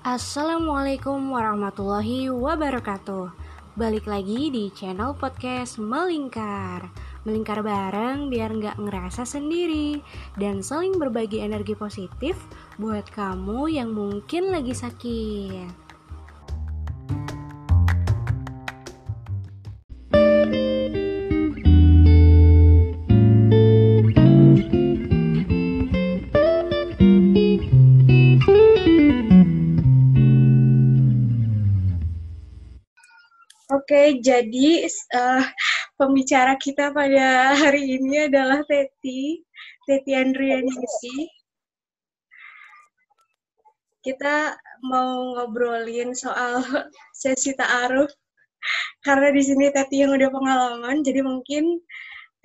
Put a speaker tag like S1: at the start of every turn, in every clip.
S1: Assalamualaikum warahmatullahi wabarakatuh. Balik lagi di channel podcast Melingkar. Melingkar bareng biar nggak ngerasa sendiri dan saling berbagi energi positif buat kamu yang mungkin lagi sakit.
S2: Oke, jadi uh, pembicara kita pada hari ini adalah Teti, Teti Andrianisi. Kita mau ngobrolin soal sesi ta'aruf karena di sini Teti yang udah pengalaman, jadi mungkin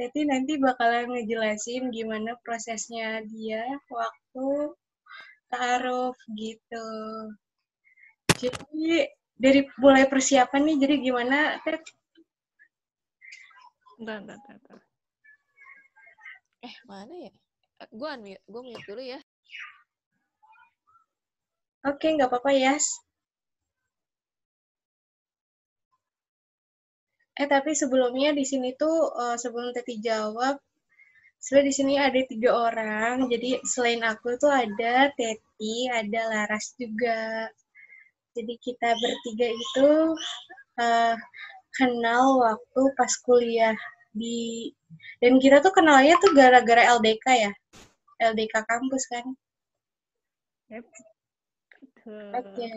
S2: Teti nanti bakalan ngejelasin gimana prosesnya dia waktu ta'aruf gitu. Jadi dari mulai persiapan nih jadi gimana Ted?
S3: Entar, entar, entar. Eh, mana ya? Eh, gue unmute, gue mute dulu ya.
S2: Oke, nggak apa-apa, Yas. Eh, tapi sebelumnya di sini tuh, uh, sebelum Teti jawab, sebenarnya di sini ada tiga orang. Jadi selain aku tuh ada Teti, ada Laras juga. Jadi kita bertiga itu uh, kenal waktu pas kuliah di dan kita tuh kenalnya tuh gara-gara LDK ya. LDK kampus kan. Yep. Oke. Okay.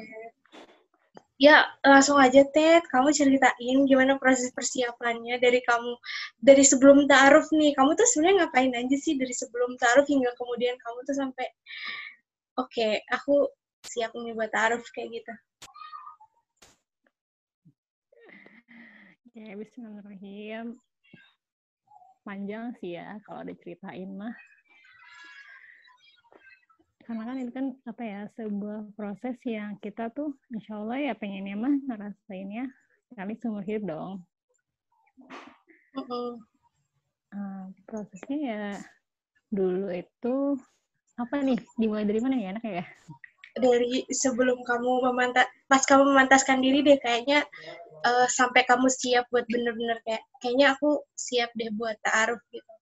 S2: Ya, langsung aja Ted, kamu ceritain gimana proses persiapannya dari kamu dari sebelum taaruf nih. Kamu tuh sebenarnya ngapain aja sih dari sebelum taaruf hingga kemudian kamu tuh sampai oke, okay, aku siap nih buat taaruf kayak gitu.
S3: Ya, bismillahirrahmanirrahim. Panjang sih ya kalau diceritain mah. Karena kan itu kan apa ya, sebuah proses yang kita tuh insya Allah ya pengennya mah ngerasainnya sekali seumur hidup dong. Uh -uh. Uh, prosesnya ya dulu itu apa nih dimulai dari mana ya enaknya ya
S2: dari sebelum kamu memantas pas kamu memantaskan diri deh kayaknya uh, sampai kamu siap buat bener-bener kayak kayaknya aku siap deh buat taaruf gitu.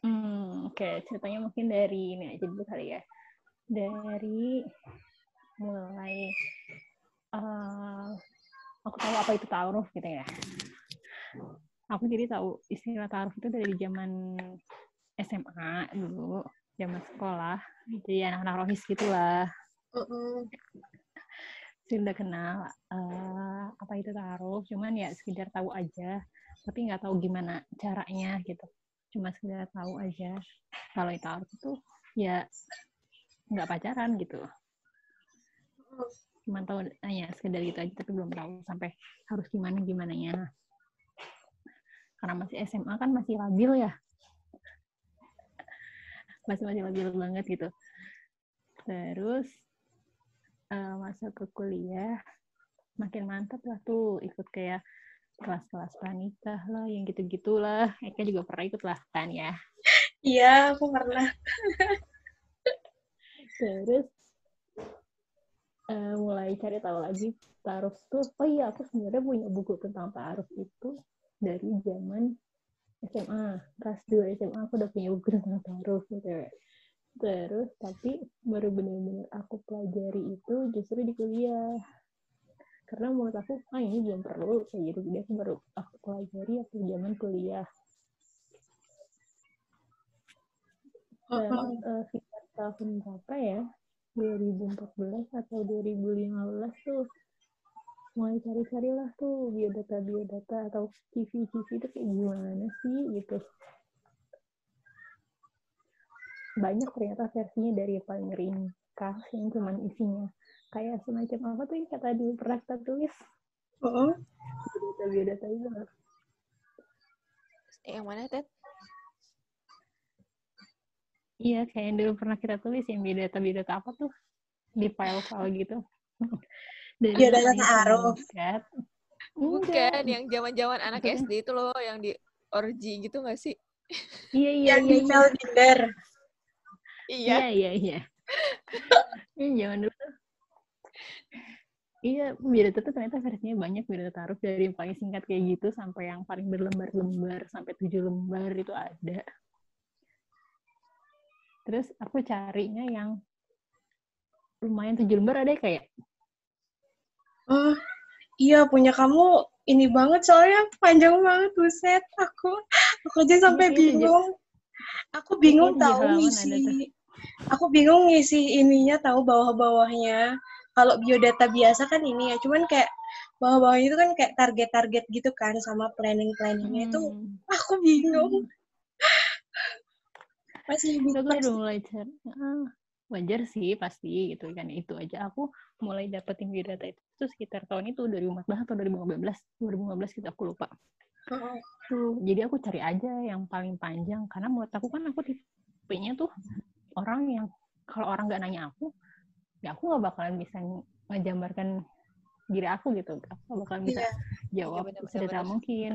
S3: Hmm, oke okay. ceritanya mungkin dari ini aja dulu kali ya. Dari mulai uh, aku tahu apa itu taaruf gitu ya. Aku jadi tahu istilah taaruf itu dari zaman SMA dulu zaman sekolah jadi anak-anak rohis gitulah. Uh -uh. sudah kenal uh, apa itu taruh cuman ya sekedar tahu aja tapi nggak tahu gimana caranya gitu. Cuma sekedar tahu aja. Kalau itu taruh itu ya nggak pacaran gitu. Cuma tahu ya sekedar gitu aja tapi belum tahu sampai harus gimana gimana nya karena masih SMA kan masih labil ya masih masih labil banget gitu. Terus uh, masuk ke kuliah makin mantap lah tuh ikut kayak kelas-kelas pranikah lah yang gitu gitulah Eka juga pernah ikut lah kan ya?
S2: Iya aku pernah.
S3: Terus uh, mulai cari tahu lagi taruh tuh oh iya aku sebenarnya punya buku tentang taruh itu dari zaman SMA kelas 2 SMA aku udah punya buku tentang taruh gitu terus tapi baru benar-benar aku pelajari itu justru di kuliah. Karena menurut aku ah ini belum perlu kayak gitu. Jadi aku baru aku pelajari waktu zaman kuliah. Dan uh, sekitar tahun berapa ya? 2014 atau 2015 tuh mulai cari-cari lah tuh biodata biodata atau CV CV itu kayak gimana sih gitu. Banyak ternyata versinya dari yang paling ringkas yang cuman isinya. Kayak semacam apa tuh yang kata dulu pernah kita tulis? Oh biodata biodata itu.
S4: Yang mana Ted?
S3: Iya, kayak yang dulu pernah kita tulis yang biodata biodata apa tuh? Di file-file gitu.
S2: Dari ya udah taruh.
S4: Bukan, yang zaman-zaman anak SD itu loh, yang di orgi gitu gak sih?
S3: Iya, iya,
S2: yang iya. Yang di
S3: iya.
S2: Tinder.
S4: Iya.
S3: iya, iya. iya. Ini zaman dulu. Iya, biodata tuh ternyata versinya banyak biodata taruh dari yang paling singkat kayak gitu sampai yang paling berlembar-lembar sampai tujuh lembar itu ada. Terus aku carinya yang lumayan tujuh lembar ada kayak
S2: Oh, iya punya kamu ini banget soalnya panjang banget buset aku aku aja sampai
S3: Iya, iya,
S2: bingung. Aku bingung
S3: tujuh
S2: tahu ngisi. Aku bingung ngisi ininya tahu bawah-bawahnya. Kalau biodata biasa kan ini ya, cuman kayak bawah-bawahnya itu kan kayak target-target gitu kan sama planning-planningnya itu
S3: hmm,
S2: aku bingung. Masih
S3: Terus aku
S2: bingung.
S3: udah mulai cari, wajar sih pasti gitu kan itu aja aku mulai dapetin biodata itu tuh sekitar tahun itu 2014 atau 2015 2015 gitu aku lupa.
S2: Heeh.
S3: tuh jadi aku cari aja yang paling panjang karena menurut aku kan aku tipenya tuh orang yang kalau orang nggak nanya aku ya aku nggak bakalan bisa ngegambarkan diri aku gitu. Aku nggak bakalan bisa
S2: Iya.
S3: jawab
S4: benar,
S3: sedetail mungkin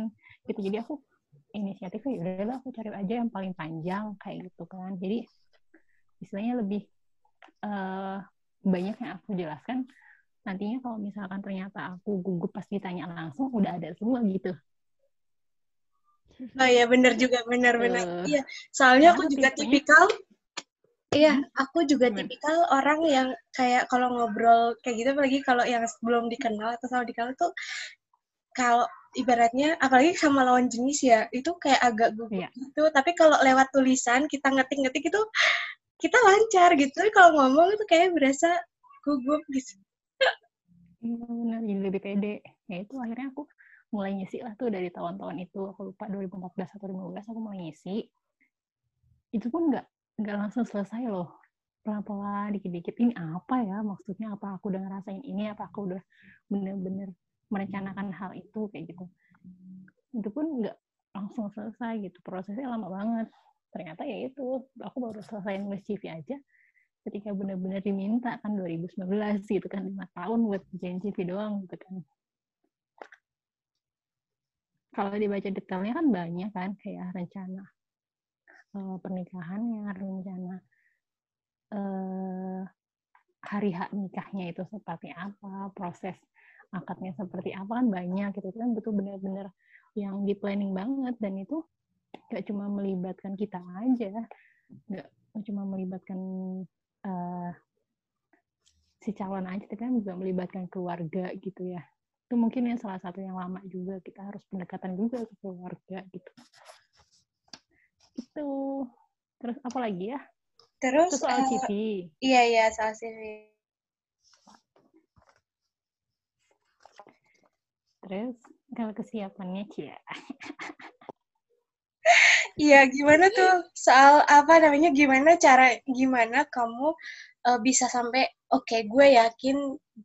S3: gitu. Jadi aku inisiatifnya ya udahlah aku cari aja yang paling panjang kayak gitu kan. Jadi istilahnya lebih eh, banyak yang aku jelaskan nantinya kalau misalkan ternyata aku gugup pas ditanya langsung udah ada semua gitu
S2: Oh iya bener juga bener-bener.
S3: Eh,
S2: Iya, soalnya aku juga
S3: tipenya-
S2: tipikal Iya,
S3: Hmm,
S2: aku juga tipikal orang yang kayak kalau ngobrol kayak gitu apalagi kalau yang belum dikenal atau sama dikenal tuh kalau ibaratnya apalagi sama lawan jenis ya, itu kayak agak gugup
S3: Iya.
S2: gitu. Tapi kalau lewat tulisan kita ngetik-ngetik itu kita lancar gitu. Kalau ngomong itu kayak berasa gugup gitu.
S3: Iya benar, jadi lebih pede. Ya itu akhirnya aku mulai ngisi lah tuh dari tahun-tahun itu. Aku lupa 2014 atau 2015 aku mulai ngisi. Itu pun nggak nggak langsung selesai loh. Pelan-pelan, dikit-dikit. Ini apa ya maksudnya? Apa aku udah ngerasain ini? Apa aku udah bener-bener merencanakan hal itu kayak gitu. Itu pun nggak langsung selesai gitu. Prosesnya lama banget. Ternyata ya itu, aku baru selesai nulis CV aja ketika benar-benar diminta kan 2019 gitu kan lima tahun buat kerjain CV doang gitu kan. Kalau dibaca detailnya kan banyak kan kayak rencana eh, pernikahannya rencana eh, hari hak nikahnya itu seperti apa proses akadnya seperti apa kan banyak gitu kan betul benar-benar yang di planning banget dan itu gak cuma melibatkan kita aja nggak cuma melibatkan eh, si calon aja tapi kan juga melibatkan keluarga gitu ya. Itu mungkin yang salah satu yang lama juga kita harus pendekatan juga ke keluarga gitu. Itu. Terus apa lagi ya?
S2: Terus
S3: terus soal
S2: eh,
S3: CV
S2: iya iya soal CV.
S3: terus kalau kesiapannya cia
S2: Iya, gimana tuh? Soal apa namanya? Gimana cara gimana kamu eh, bisa sampai oke gue yakin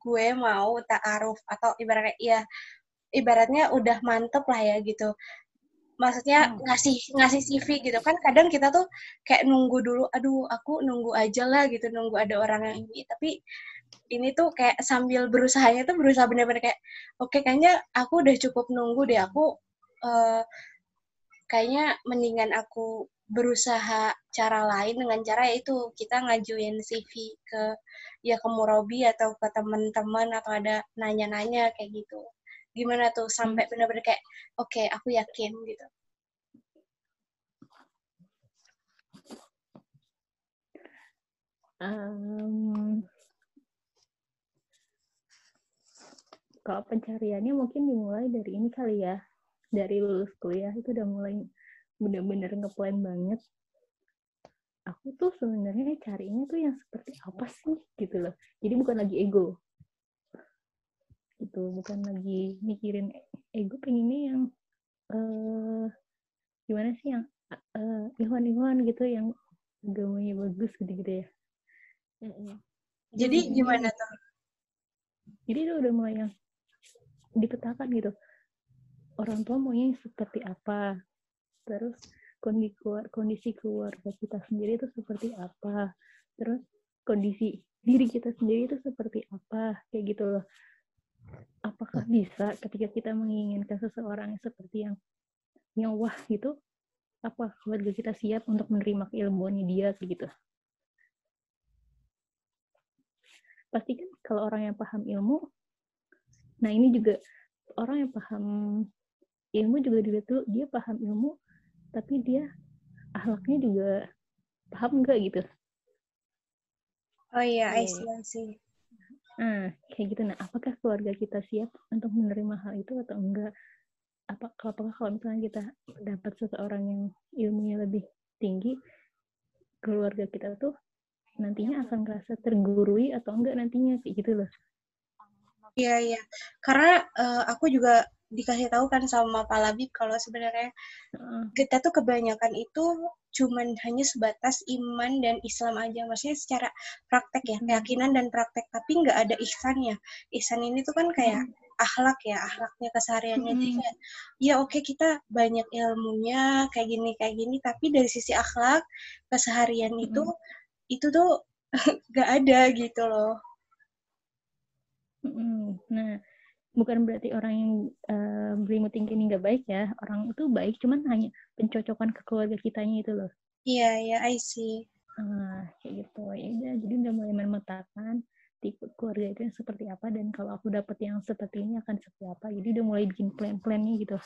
S2: gue mau ta'aruf atau ibaratnya ya ibaratnya udah mantep lah ya gitu. Maksudnya
S3: Hmm.
S2: ngasih ngasih CV gitu. Kan kadang kita tuh kayak nunggu dulu aduh aku nunggu aja lah gitu nunggu ada orang yang ini. Tapi ini tuh kayak sambil berusahanya tuh berusaha bener-bener kayak oke kayaknya aku udah cukup nunggu deh aku eh, kayaknya mendingan aku berusaha cara lain dengan cara itu kita ngajuin CV ke ya ke Murabi atau ke teman-teman atau ada nanya-nanya kayak gitu. Gimana tuh sampai benar-benar kayak oke aku yakin gitu.
S3: Em, kalau pencariannya mungkin dimulai dari ini kali ya dari lulus kuliah itu udah mulai bener-bener ngeplan banget. Aku tuh sebenarnya carinya tuh yang seperti apa sih gitu loh. Jadi bukan lagi ego. Itu bukan lagi mikirin ego pengennya yang eh gimana sih yang eh Ikhwan-Ikhwan gitu yang agamanya bagus gitu-gitu ya.
S2: Jadi gimana tuh?
S3: jadi itu udah mulai yang dipetakan gitu orang tua maunya seperti apa? Terus kondisi keluarga kita sendiri itu seperti apa? Terus kondisi diri kita sendiri itu seperti apa? Kayak gitu loh. Apakah bisa ketika kita menginginkan seseorang yang seperti yang yang wah gitu apa keluarga kita siap untuk menerima keilmuannya dia kayak gitu? Pasti kan kalau orang yang paham ilmu nah ini juga orang yang paham ilmu juga dilihat dulu dia paham ilmu tapi dia akhlaknya juga paham nggak gitu
S2: Oh iya, I
S3: Iya,
S2: see, I see.
S3: Nah, kayak gitu. Nah, apakah keluarga kita siap untuk menerima hal itu atau enggak? Apa, apakah kalau misalnya kita dapat seseorang yang ilmunya lebih tinggi, keluarga kita tuh nantinya akan merasa tergurui atau enggak nantinya kayak gitu loh.
S2: Iya, iya. Karena eh, aku juga dikasih tahu kan sama Pak Labib kalau sebenarnya kita tuh kebanyakan itu cuman hanya sebatas iman dan Islam aja. Maksudnya secara praktek ya, keyakinan dan praktek. Tapi nggak ada ihsannya. Ihsan ini tuh kan kayak akhlak ya, akhlaknya kesehariannya.
S3: Mm-mm.
S2: kayak, ya oke kita banyak ilmunya, kayak gini, kayak gini. Tapi dari sisi akhlak, keseharian itu, itu tuh nggak ada gitu loh.
S3: Mm-mm. Nah, bukan berarti orang yang eh, berilmu tinggi ini nggak baik ya. Orang itu baik, cuman hanya pencocokan ke keluarga kitanya itu loh.
S2: Iya, iya, I see.
S3: Ah, kayak gitu. Ya udah, jadi udah mulai memetakan tipe keluarga itu yang seperti apa dan kalau aku dapet yang seperti ini akan seperti apa. Jadi udah mulai bikin plan-plannya gitu.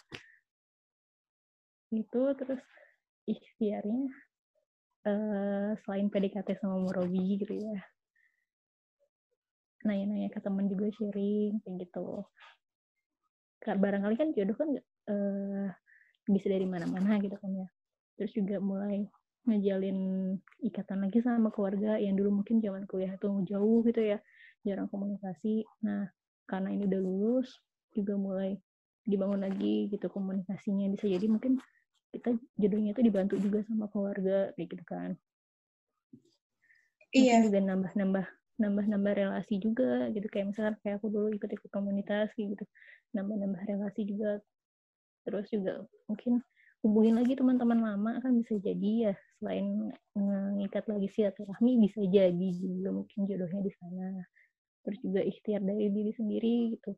S3: Itu terus ikhtiarnya eh selain PDKT sama Murobi gitu ya. Nanya-nanya ke teman juga sharing kayak gitu. Ka- Barangkali kan jodoh kan eh bisa dari mana-mana gitu kan ya. Terus juga mulai ngejalin ikatan lagi sama keluarga yang dulu mungkin zaman kuliah tuh jauh gitu ya jarang komunikasi nah karena ini udah lulus juga mulai dibangun lagi gitu komunikasinya bisa jadi mungkin kita jodohnya itu dibantu juga sama keluarga kayak gitu kan
S2: Iya.
S3: mungkin juga nambah-nambah nambah-nambah relasi juga gitu. Kayak misalkan kayak aku dulu ikut-ikut komunitas gitu nambah-nambah relasi juga. Terus juga mungkin hubungin lagi teman-teman lama kan bisa jadi ya. Selain mengikat lagi silaturahmi bisa jadi juga mungkin jodohnya di sana. Terus juga ikhtiar dari diri sendiri gitu.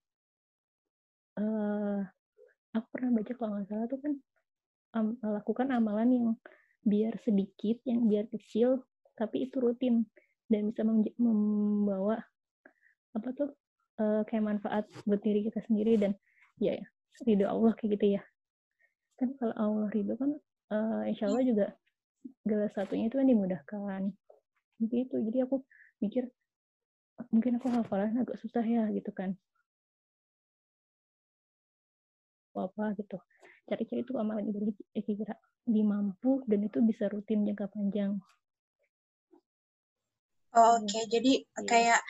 S3: Eh aku pernah baca kalau nggak salah tuh kan am- lakukan amalan yang biar sedikit yang biar kecil tapi itu rutin dan bisa membawa apa tuh eh, kayak manfaat buat diri kita sendiri dan ya ridho Allah kayak gitu ya. Kan kalau Allah ridho kan eh, insya Allah juga segala satunya itu kan dimudahkan. Gitu jadi aku mikir "Ah, mungkin aku hafalan agak susah ya gitu kan. Apa gitu. Cari-cari tuh amalan ibadah kira dimampu dan itu bisa rutin jangka panjang
S2: Oh,
S3: Hmm.
S2: Oke, jadi
S3: Iya.
S2: kayak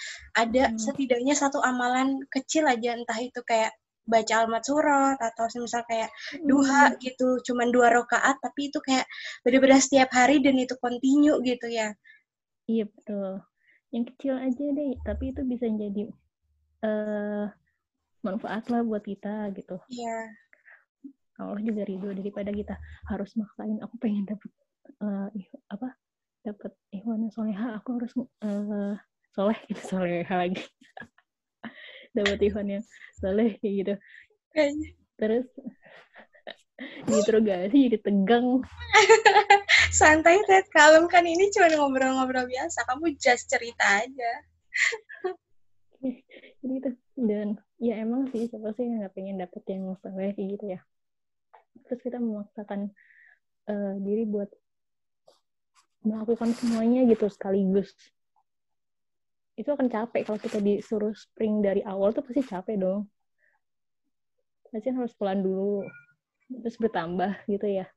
S2: ada
S3: Hmm.
S2: setidaknya satu amalan kecil aja, entah itu kayak baca almat surat atau misal kayak duha
S3: Hmm,
S2: gitu, cuman dua rakaat, tapi itu kayak benar-benar setiap hari dan itu continue gitu ya.
S3: iya betul yang kecil aja deh tapi itu bisa jadi eh manfaat lah buat kita gitu
S2: Iya,
S3: Allah juga ridho daripada kita harus maksain aku pengen dapet eh, ih- apa dapet ihwan yang soleha aku harus eh soleh gitu soleha lagi dapet ihwan yang soleh kayak gitu terus diinterogasi jadi tegang
S2: Santai, Ted. Kalem kan ini cuma ngobrol-ngobrol biasa. Kamu just cerita aja.
S3: jadi itu dan ya emang sih siapa sih yang nggak pengen dapet yang soleh kayak gitu ya terus kita memaksakan eh, diri buat melakukan semuanya gitu sekaligus. Itu akan capek kalau kita disuruh spring dari awal tuh pasti capek dong. Pasti harus pelan dulu terus bertambah gitu ya.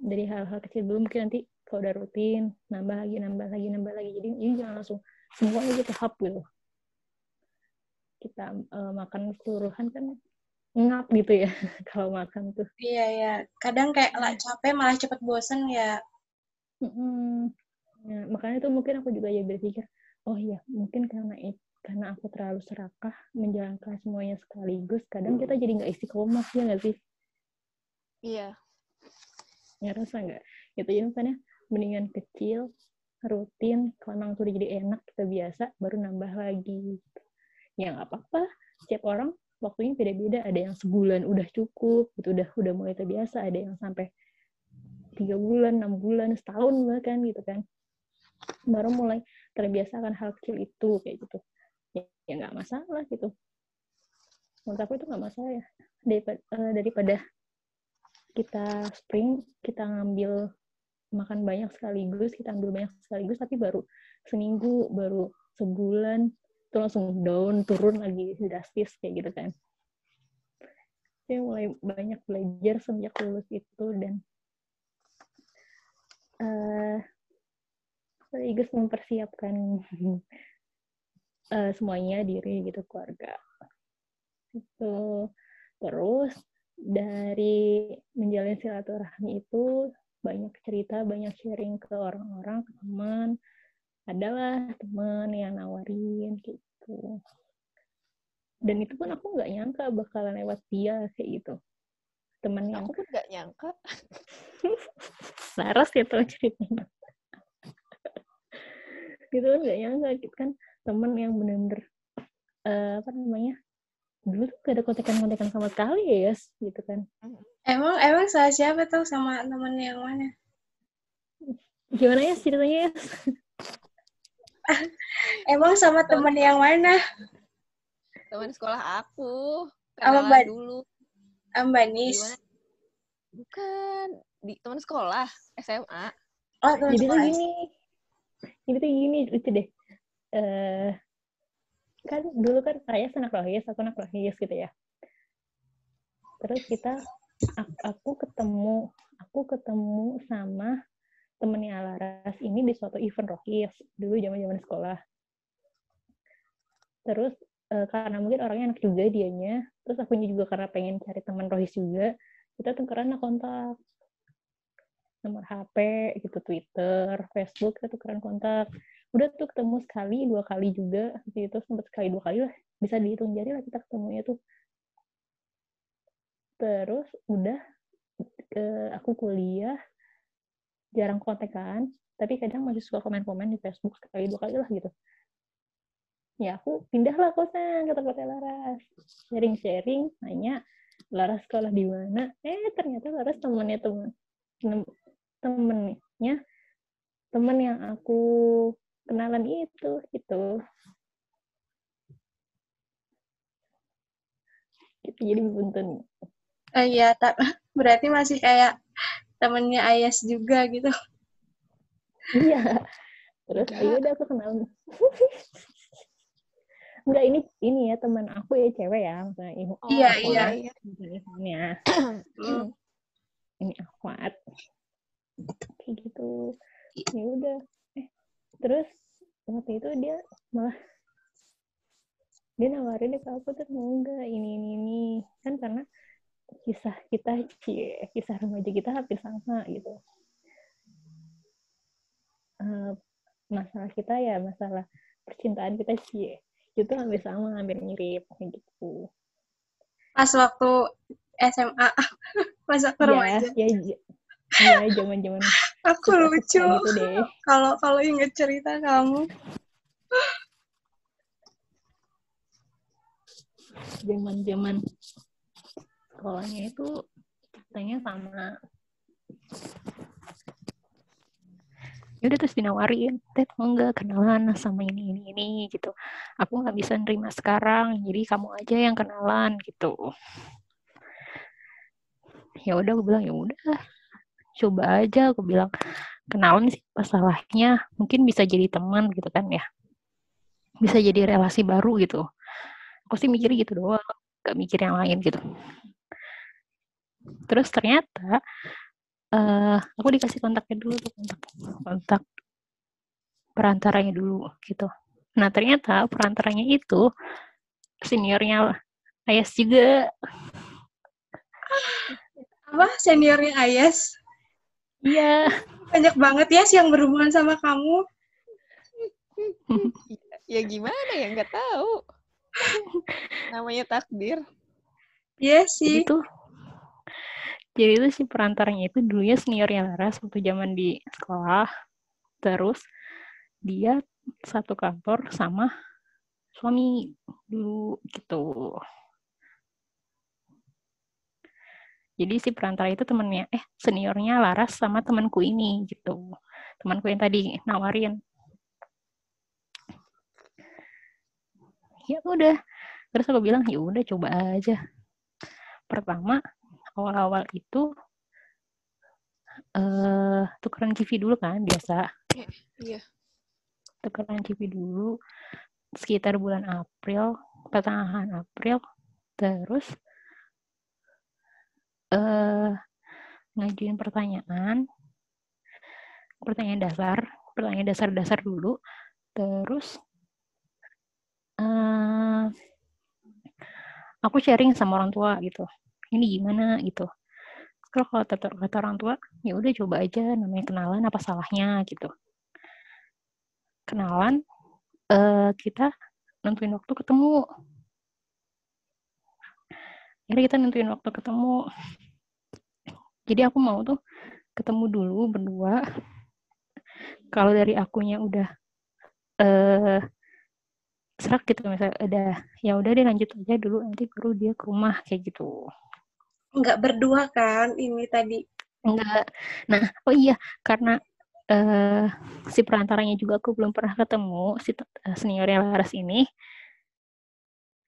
S3: Dari hal-hal kecil dulu mungkin nanti kalau udah rutin nambah lagi nambah lagi nambah lagi. Jadi ini jangan langsung semuanya gitu hap gitu. Kita eh, makan keseluruhan kan ngap gitu ya kalau makan tuh
S2: Iya, iya. Kadang kayak lah capek malah cepet bosen ya.
S3: Mm-mm. Nah, makanya tuh mungkin aku juga ya berpikir, oh iya, mungkin karena karena aku terlalu serakah menjalankan semuanya sekaligus, kadang kita jadi nggak istiqomah ya nggak sih?
S4: Iya.
S3: Ya rasa nggak? Gitu ya makanya mendingan kecil, rutin, kalau emang tuh udah jadi enak kita biasa, baru nambah lagi. Ya nggak apa-apa, setiap orang waktunya beda-beda. Ada yang sebulan udah cukup, gitu udah udah mulai terbiasa. Ada yang sampai tiga bulan, enam bulan, setahun bahkan gitu kan. Baru mulai terbiasa akan hal kecil itu kayak gitu ya ya nggak masalah gitu menurut aku itu nggak masalah ya daripada, uh, daripada kita spring kita ngambil makan banyak sekaligus kita ambil banyak sekaligus tapi baru seminggu baru sebulan itu langsung down turun lagi drastis kayak gitu kan. Saya mulai banyak belajar sejak lulus itu dan uh, sekaligus mempersiapkan uh, semuanya diri gitu keluarga. Itu terus dari menjalin silaturahmi itu banyak cerita banyak sharing ke orang-orang ke teman adalah teman yang nawarin gitu. Dan itu pun aku nggak nyangka bakalan lewat dia kayak gitu. Teman yang
S4: aku pun nggak nyangka.
S3: Laras ya tuh ceritanya. Gitu kan nggak nyangka gitu kan. Temen yang bener-bener uh, apa namanya dulu tuh gak ada kontekan-kontekan sama sekali ya yes gitu kan.
S2: Emang emang salah siapa tuh sama temen yang mana?
S3: Gimana ya ceritanya ya
S2: emang sama temen yang mana?
S4: Teman sekolah aku
S2: sama mbak
S4: dulu.
S2: Mbak Nis.
S4: Bukan di teman sekolah SMA
S2: oh teman
S3: jadi
S2: sekolah
S3: tuh gini ini tuh gini lucu deh. Uh, kan dulu kan saya anak rohis aku anak rohis gitu ya. Terus kita aku ketemu aku ketemu sama temennya Laras ini di suatu event rohis dulu zaman zaman sekolah. Terus uh, karena mungkin orangnya enak juga dianya terus aku juga karena pengen cari teman rohis juga kita tukeran kontak. Nomor HP gitu Twitter Facebook kita tukeran kontak. Udah tuh ketemu sekali dua kali juga gitu sempat sekali dua kali lah bisa dihitung jari lah kita ketemunya tuh. Terus udah ke aku kuliah jarang kontekan tapi kadang masih suka komen-komen di Facebook sekali dua kali lah gitu. Ya aku pindahlah kosan ke tempatnya Laras. Sharing-sharing nanya Laras sekolah di mana? Eh ternyata Laras temennya temen temennya temen yang aku kenalan itu gitu. Gitu jadi beruntun.
S2: Oh iya tak berarti masih kayak temennya Ayas juga gitu
S3: iya terus ayo udah aku kenal Enggak, ini ini ya teman aku ya cewek ya. Maksudnya, ini,
S2: oh, iya, iya.
S3: Ini ya. ini akhwat. Kayak gitu. Ya udah. Eh, terus waktu itu dia malah dia nawarin deh ke aku tuh mau enggak ini ini ini kan karena kisah kita cie kisah remaja kita hampir sama gitu. Uh, masalah kita ya masalah percintaan kita cie itu hampir sama hampir mirip gitu.
S2: Pas waktu SMA pas waktu
S3: ya,
S2: remaja.
S3: ya ya zaman zaman
S2: aku lucu
S3: gitu
S2: kalau kalau inget cerita kamu.
S3: Zaman zaman sekolahnya itu ceritanya sama. Ya udah terus dinawarin. Ted mau nggak kenalan sama ini ini ini gitu. Aku nggak bisa nerima sekarang jadi kamu aja yang kenalan gitu. Ya udah aku bilang ya udah coba aja. Aku bilang kenalan sih masalahnya mungkin bisa jadi teman gitu kan ya. Bisa jadi relasi baru gitu. Aku sih mikir gitu doang gak mikir yang lain gitu terus ternyata uh, aku dikasih kontaknya dulu tuh kontak kontak perantaranya dulu gitu. Nah ternyata perantaranya itu seniornya Ayas juga.
S2: Apa? Seniornya Ayas?
S3: Iya.
S2: Banyak banget ya yang berhubungan sama kamu.
S4: Ya gimana ya? Nggak tahu. Namanya takdir.
S2: Iya sih.
S3: Itu jadi itu si perantaranya itu dulunya seniornya Laras waktu zaman di sekolah. Terus dia satu kantor sama suami dulu gitu. Jadi si perantara itu temennya eh seniornya Laras sama temanku ini gitu. Temanku yang tadi nawarin. Ya udah. Terus aku bilang ya udah coba aja. Pertama awal-awal itu eh tukeran CV dulu kan biasa
S4: Iya.
S3: tukeran CV dulu sekitar bulan April pertengahan April terus eh ngajuin pertanyaan pertanyaan dasar pertanyaan dasar-dasar dulu terus eh aku sharing sama orang tua gitu ini gimana gitu. Kalau kalau kata, kata orang tua ya udah coba aja namanya kenalan apa salahnya? Gitu. Kenalan eh kita nentuin waktu ketemu. Akhirnya kita nentuin waktu ketemu. Jadi aku mau tuh ketemu dulu berdua. Kalau dari akunya udah eh serak gitu misalnya udah ya udah deh lanjut aja dulu nanti baru dia ke rumah kayak gitu
S2: Nggak berdua kan ini tadi.
S3: enggak. Nah oh iya karena eh si perantaranya juga aku belum pernah ketemu si eh, seniornya Laras ini.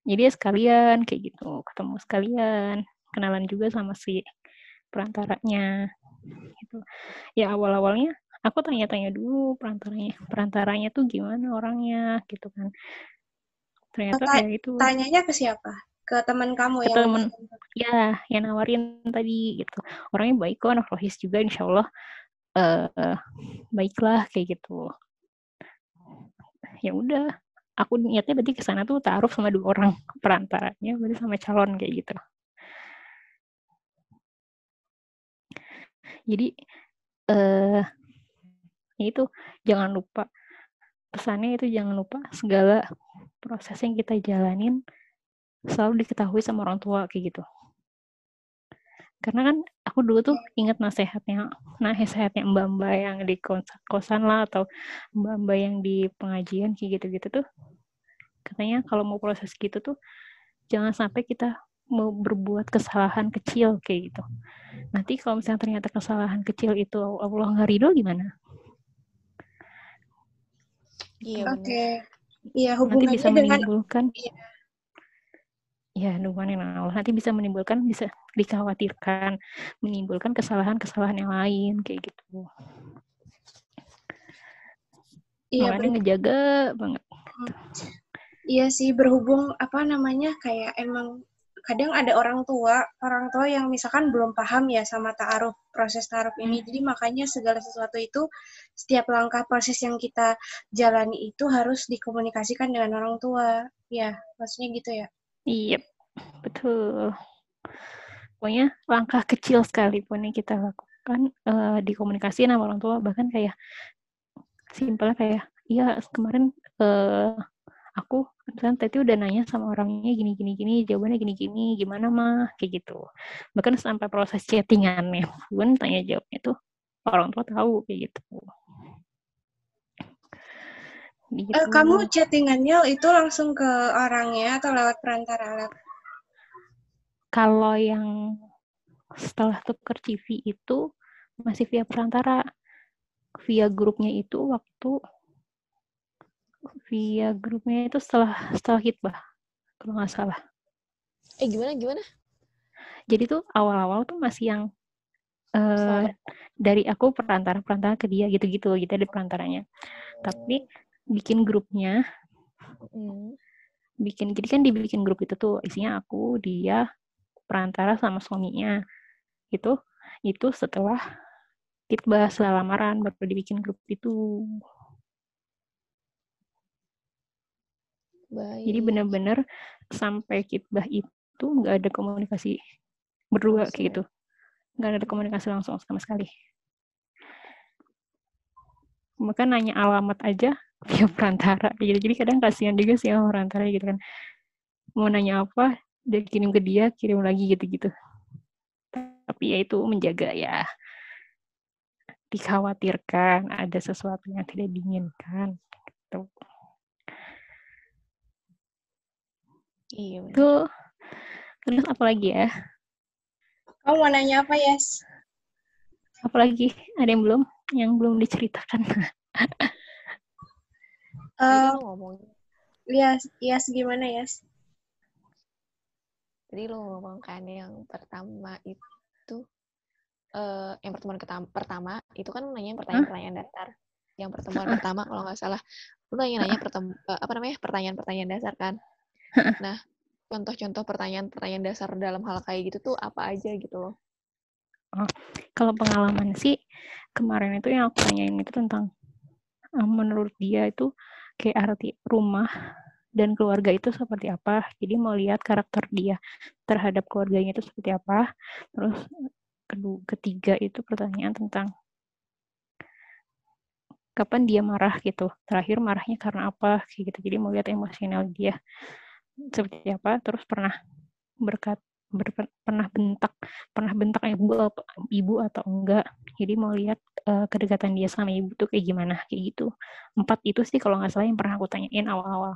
S3: Jadi ya sekalian kayak gitu ketemu sekalian kenalan juga sama si perantaranya gitu. Ya awal awalnya aku tanya-tanya dulu perantaranya perantaranya tuh gimana orangnya gitu kan. Ternyata
S2: Ta-
S3: ya itu
S2: Tanyanya ke siapa? Ke teman kamu
S3: Ke
S2: yang
S3: temen. ya yang nawarin tadi gitu. Orangnya baik kok anak rohis juga insya Allah eh baiklah kayak gitu. Ya udah aku niatnya berarti ke sana tuh taruh sama dua orang perantaranya berarti sama calon kayak gitu. Jadi eh itu jangan lupa pesannya itu jangan lupa segala proses yang kita jalanin selalu diketahui sama orang tua kayak gitu karena kan aku dulu tuh ingat nasihatnya nasihatnya mbak-mbak yang di kos- kosan lah atau mbak-mbak yang di pengajian kayak gitu-gitu tuh katanya kalau mau proses gitu tuh jangan sampai kita mau berbuat kesalahan kecil kayak gitu nanti kalau misalnya ternyata kesalahan kecil itu Allah nggak ridho gimana
S4: Iya
S2: Oke.
S4: benar.
S2: Iya,
S3: nanti
S2: hubungannya
S3: bisa
S2: dengan
S3: menimbulkan
S2: Iya.
S3: Ya hubungan dengan Allah nanti bisa menimbulkan bisa dikhawatirkan menimbulkan kesalahan-kesalahan yang lain kayak gitu
S2: iya
S3: makanya ngejaga banget
S2: Iya sih, berhubung apa namanya kayak emang kadang ada orang tua, orang tua yang misalkan belum paham ya sama ta'aruf, proses ta'aruf ini. Jadi makanya segala sesuatu itu setiap langkah proses yang kita jalani itu harus dikomunikasikan dengan orang tua. Ya, maksudnya gitu ya.
S3: iya betul pokoknya langkah kecil sekalipun yang kita lakukan eh, dikomunikasi sama orang tua bahkan kayak simpelnya kayak iya kemarin eh, aku kan tadi udah nanya sama orangnya gini gini gini jawabannya gini gini gimana mah kayak gitu bahkan sampai proses chattingannya pun tanya jawabnya tuh orang tua tahu kayak gitu gitu.
S2: Kamu chattingannya itu langsung ke orangnya atau lewat perantara?
S3: Kalau yang setelah tuker CV itu masih via perantara via grupnya itu waktu via grupnya itu setelah setelah hitbah kalau nggak salah
S4: Eh gimana gimana?
S3: jadi tuh awal-awal tuh masih yang eh dari aku perantara perantara ke dia gitu-gitu gitu ada perantaranya tapi bikin grupnya
S4: Hmm.
S3: bikin jadi kan dibikin grup itu tuh isinya aku dia perantara sama suaminya. Itu itu setelah hitbah setelah lamaran baru dibikin grup itu
S4: Baik.
S3: jadi benar-benar sampai hitbah itu nggak ada komunikasi berdua
S4: Langsung
S3: kayak gitu. Nggak ada komunikasi langsung sama sekali. Maka nanya alamat aja via perantara. Gitu jadi kadang kasihan juga sih sama perantara gitu kan. Mau nanya apa dia kirim ke dia kirim lagi gitu-gitu. Tapi ya itu menjaga ya. Dikhawatirkan ada sesuatu yang tidak diinginkan gitu.
S4: Iya
S3: itu terus apa lagi ya?
S2: Kamu mau nanya apa, Yes?
S3: apalagi ada yang belum? Yang belum diceritakan.
S2: Eh,
S4: kan ngomong
S2: ya Yas gimana Yas?
S4: Tadi lo ngomong kan yang pertama itu eh yang pertemuan pertama itu kan nanya pertanyaan-pertanyaan dasar. Yang pertemuan pertama kalau nggak salah, lu nanya-nanya pertem- eh, apa namanya pertanyaan-pertanyaan dasar kan. Nah, contoh-contoh pertanyaan-pertanyaan dasar dalam hal kayak gitu tuh apa aja gitu loh.
S3: Kalau pengalaman sih kemarin itu yang aku tanyain itu tentang eh, menurut dia itu kayak arti rumah dan keluarga itu seperti apa. Jadi mau lihat karakter dia terhadap keluarganya itu seperti apa. Terus kedua, ketiga itu pertanyaan tentang kapan dia marah gitu. Terakhir marahnya karena apa kayak gitu. Jadi mau lihat emosional dia seperti apa. Terus pernah berkat ber- pernah bentak pernah bentak ibu ibu atau enggak jadi mau lihat eh, kedekatan dia sama ibu tuh kayak gimana kayak gitu empat itu sih kalau nggak salah yang pernah aku tanyain awal-awal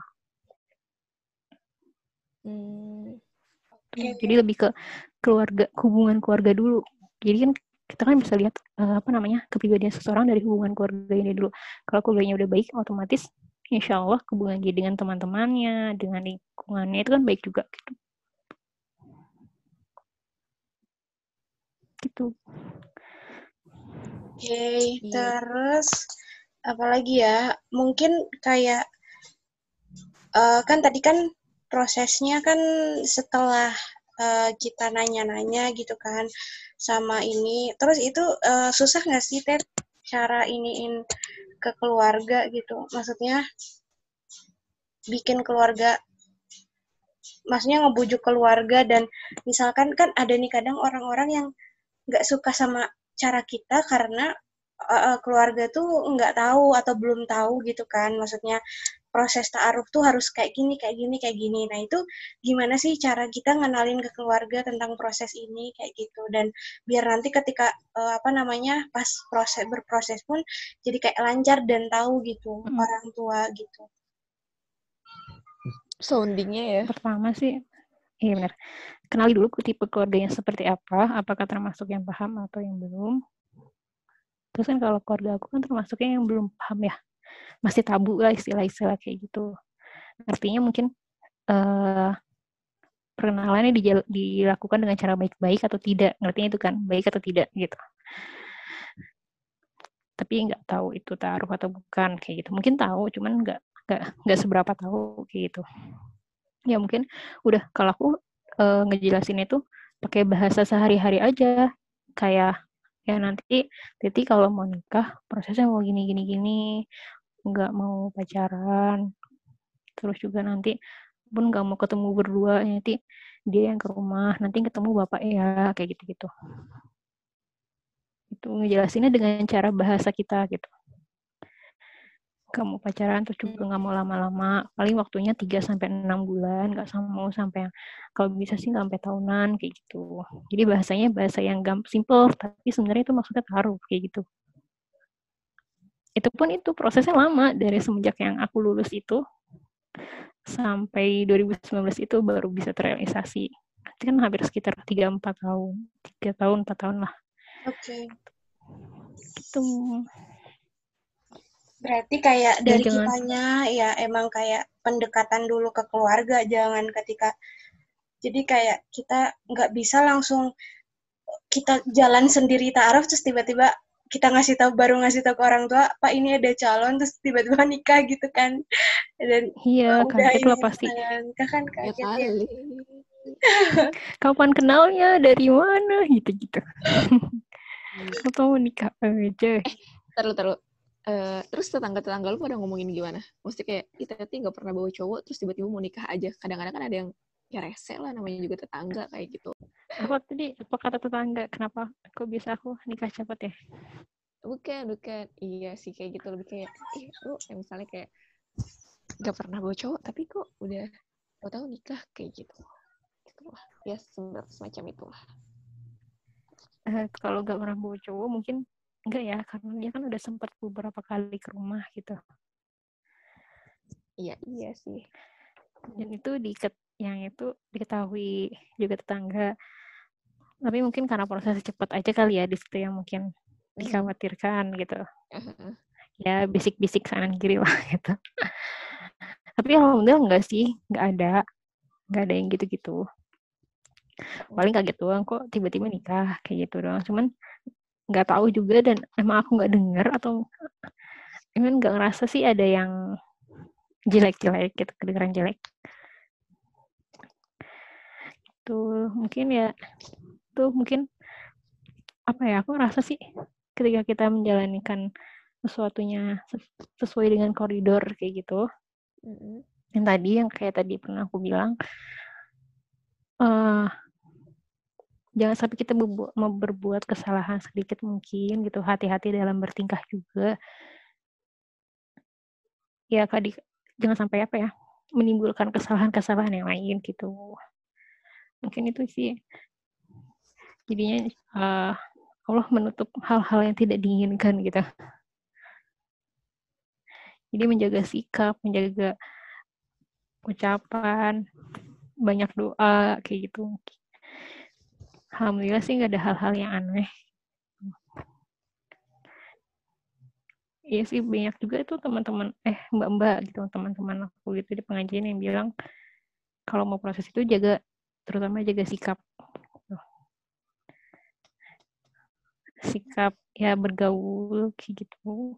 S4: Hmm,
S2: Oke,
S3: jadi lebih ke keluarga hubungan keluarga dulu. Jadi kan kita kan bisa lihat eh, apa namanya kepribadian seseorang dari hubungan keluarga ini dulu. Kalau keluarganya udah baik otomatis insya Allah hubungan dia dengan teman-temannya dengan lingkungannya itu kan baik juga gitu. Gitu.
S2: Oke,
S4: Iya.
S2: terus apalagi ya? Mungkin kayak eh, kan tadi kan prosesnya kan setelah eh, kita nanya-nanya gitu kan sama ini, terus itu eh, susah nggak sih Ted cara iniin ke keluarga gitu? Maksudnya bikin keluarga, maksudnya ngebujuk keluarga dan misalkan kan ada nih kadang orang-orang yang nggak suka sama cara kita karena uh, keluarga tuh nggak tahu atau belum tahu gitu kan maksudnya proses ta'aruf tuh harus kayak gini kayak gini kayak gini. Nah itu gimana sih cara kita ngenalin ke keluarga tentang proses ini kayak gitu. Dan biar nanti ketika uh, apa namanya pas proses berproses pun jadi kayak lancar dan tahu gitu
S3: Mm.
S2: orang tua gitu.
S4: Soundingnya ya.
S3: pertama sih iya benar kenali dulu tipe keluarganya seperti apa apakah termasuk yang paham atau yang belum. Terus kan kalau keluarga aku kan termasuknya yang belum paham ya masih tabu lah istilah-istilah kayak gitu. Artinya mungkin eh perkenalannya dilakukan dengan cara baik-baik atau tidak. Ngertinya itu kan baik atau tidak gitu. Tapi nggak tahu itu taruh atau bukan kayak gitu. Mungkin tahu cuman nggak nggak nggak seberapa tahu kayak gitu. Ya mungkin udah kalau aku eh, ngejelasin itu pakai bahasa sehari-hari aja. Kayak ya nanti Titi kalau mau nikah prosesnya mau gini gini gini nggak mau pacaran. Terus juga nanti pun nggak mau ketemu berdua nanti dia yang ke rumah nanti ketemu bapak ya kayak gitu gitu itu ngejelasinnya dengan cara bahasa kita gitu. Kamu pacaran terus juga nggak mau lama-lama. Paling waktunya 3 sampai enam bulan nggak mau sampai yang kalau bisa sih sampai tahunan kayak gitu. Jadi bahasanya bahasa yang gampang simple tapi sebenarnya itu maksudnya taruh kayak gitu itu pun itu prosesnya lama dari semenjak yang aku lulus itu sampai 2019 itu baru bisa terrealisasi. Itu kan hampir sekitar 3-4 tahun 3 tahun 4 tahun lah.
S2: Oke.
S3: Gitu.
S2: Berarti kayak dari
S3: jangan-
S2: kitanya ya emang kayak pendekatan dulu ke keluarga, jangan ketika jadi kayak kita nggak bisa langsung kita jalan sendiri ta'aruf terus tiba-tiba kita ngasih tahu baru ngasih tahu ke orang tua, Pak ini ada calon terus tiba-tiba nikah gitu kan. Dan
S3: iya
S2: udah
S3: kaget lah pasti
S2: kan, nikah kan kaget ya.
S3: kapan kenalnya dari mana gitu gitu atau mau nikah aja
S4: Terus terus. Eh, terus tetangga-tetangga lu pada ngomongin gimana? Mesti kayak, ih Teti nggak pernah bawa cowok, terus tiba-tiba mau nikah aja. Kadang-kadang kan ada yang ya rese lah, namanya juga tetangga kayak gitu.
S3: Apa tadi apa kata tetangga kenapa kok bisa aku nikah cepat ya
S4: Bukan, bukan. Iya sih kayak gitu lebih kayak, ih lu misalnya kayak nggak pernah bawa cowok, tapi kok udah tahu-tahu nikah kayak gitu. Gitu lah. Ya sem- semacam itulah.
S3: Eh, kalau nggak pernah bawa cowok mungkin enggak ya karena dia kan udah sempat beberapa kali ke rumah gitu
S4: Iya, iya sih.
S3: dan itu diket yang itu diketahui juga tetangga tapi mungkin karena proses cepat aja kali ya di situ yang mungkin dikhawatirkan gitu. Ya bisik-bisik kanan kiri lah gitu. Tapi alhamdulillah enggak sih nggak ada nggak ada yang gitu-gitu. Paling kaget doang kok tiba-tiba nikah kayak gitu doang. Cuman nggak tahu juga dan emang aku nggak dengar atau emang nggak ngerasa sih ada yang jelek-jelek gitu kedengeran jelek. Tuh mungkin ya tuh mungkin apa ya aku ngerasa sih ketika kita menjalankan sesuatunya sesuai dengan koridor kayak gitu. Mm-hmm. yang tadi yang kayak tadi pernah aku bilang uh, jangan sampai kita berbuat, berbuat kesalahan sedikit mungkin gitu hati-hati dalam bertingkah juga. Ya kadi jangan sampai apa ya menimbulkan kesalahan-kesalahan yang lain gitu. Mungkin itu sih jadinya uh, Allah menutup hal-hal yang tidak diinginkan gitu. Jadi menjaga sikap menjaga ucapan banyak doa kayak gitu alhamdulillah sih nggak ada hal-hal yang aneh. Iya sih banyak juga itu teman-teman eh mbak-mbak gitu teman-teman aku gitu di pengajian yang bilang kalau mau proses itu jaga terutama jaga sikap sikap ya bergaul kayak gitu.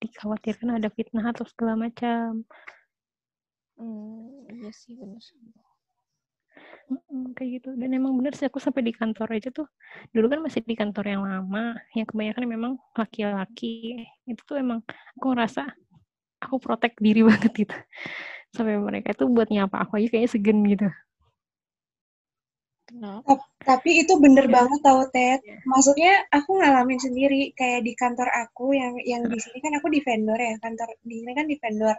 S3: Dikhawatirkan ada fitnah atau segala macam.
S4: Hmm, iya sih benar
S3: kayak gitu. Dan emang bener sih aku sampai di kantor aja tuh dulu kan masih di kantor yang lama yang kebanyakan memang laki-laki. Itu tuh emang aku ngerasa aku protek diri banget gitu. Sampai mereka itu buat nyapa aku aja kayaknya segen gitu
S2: No. Tapi itu bener ya. banget tau Ted. Ya. Maksudnya aku ngalamin sendiri kayak di kantor aku yang yang di sini kan aku di vendor ya kantor di sini kan di vendor.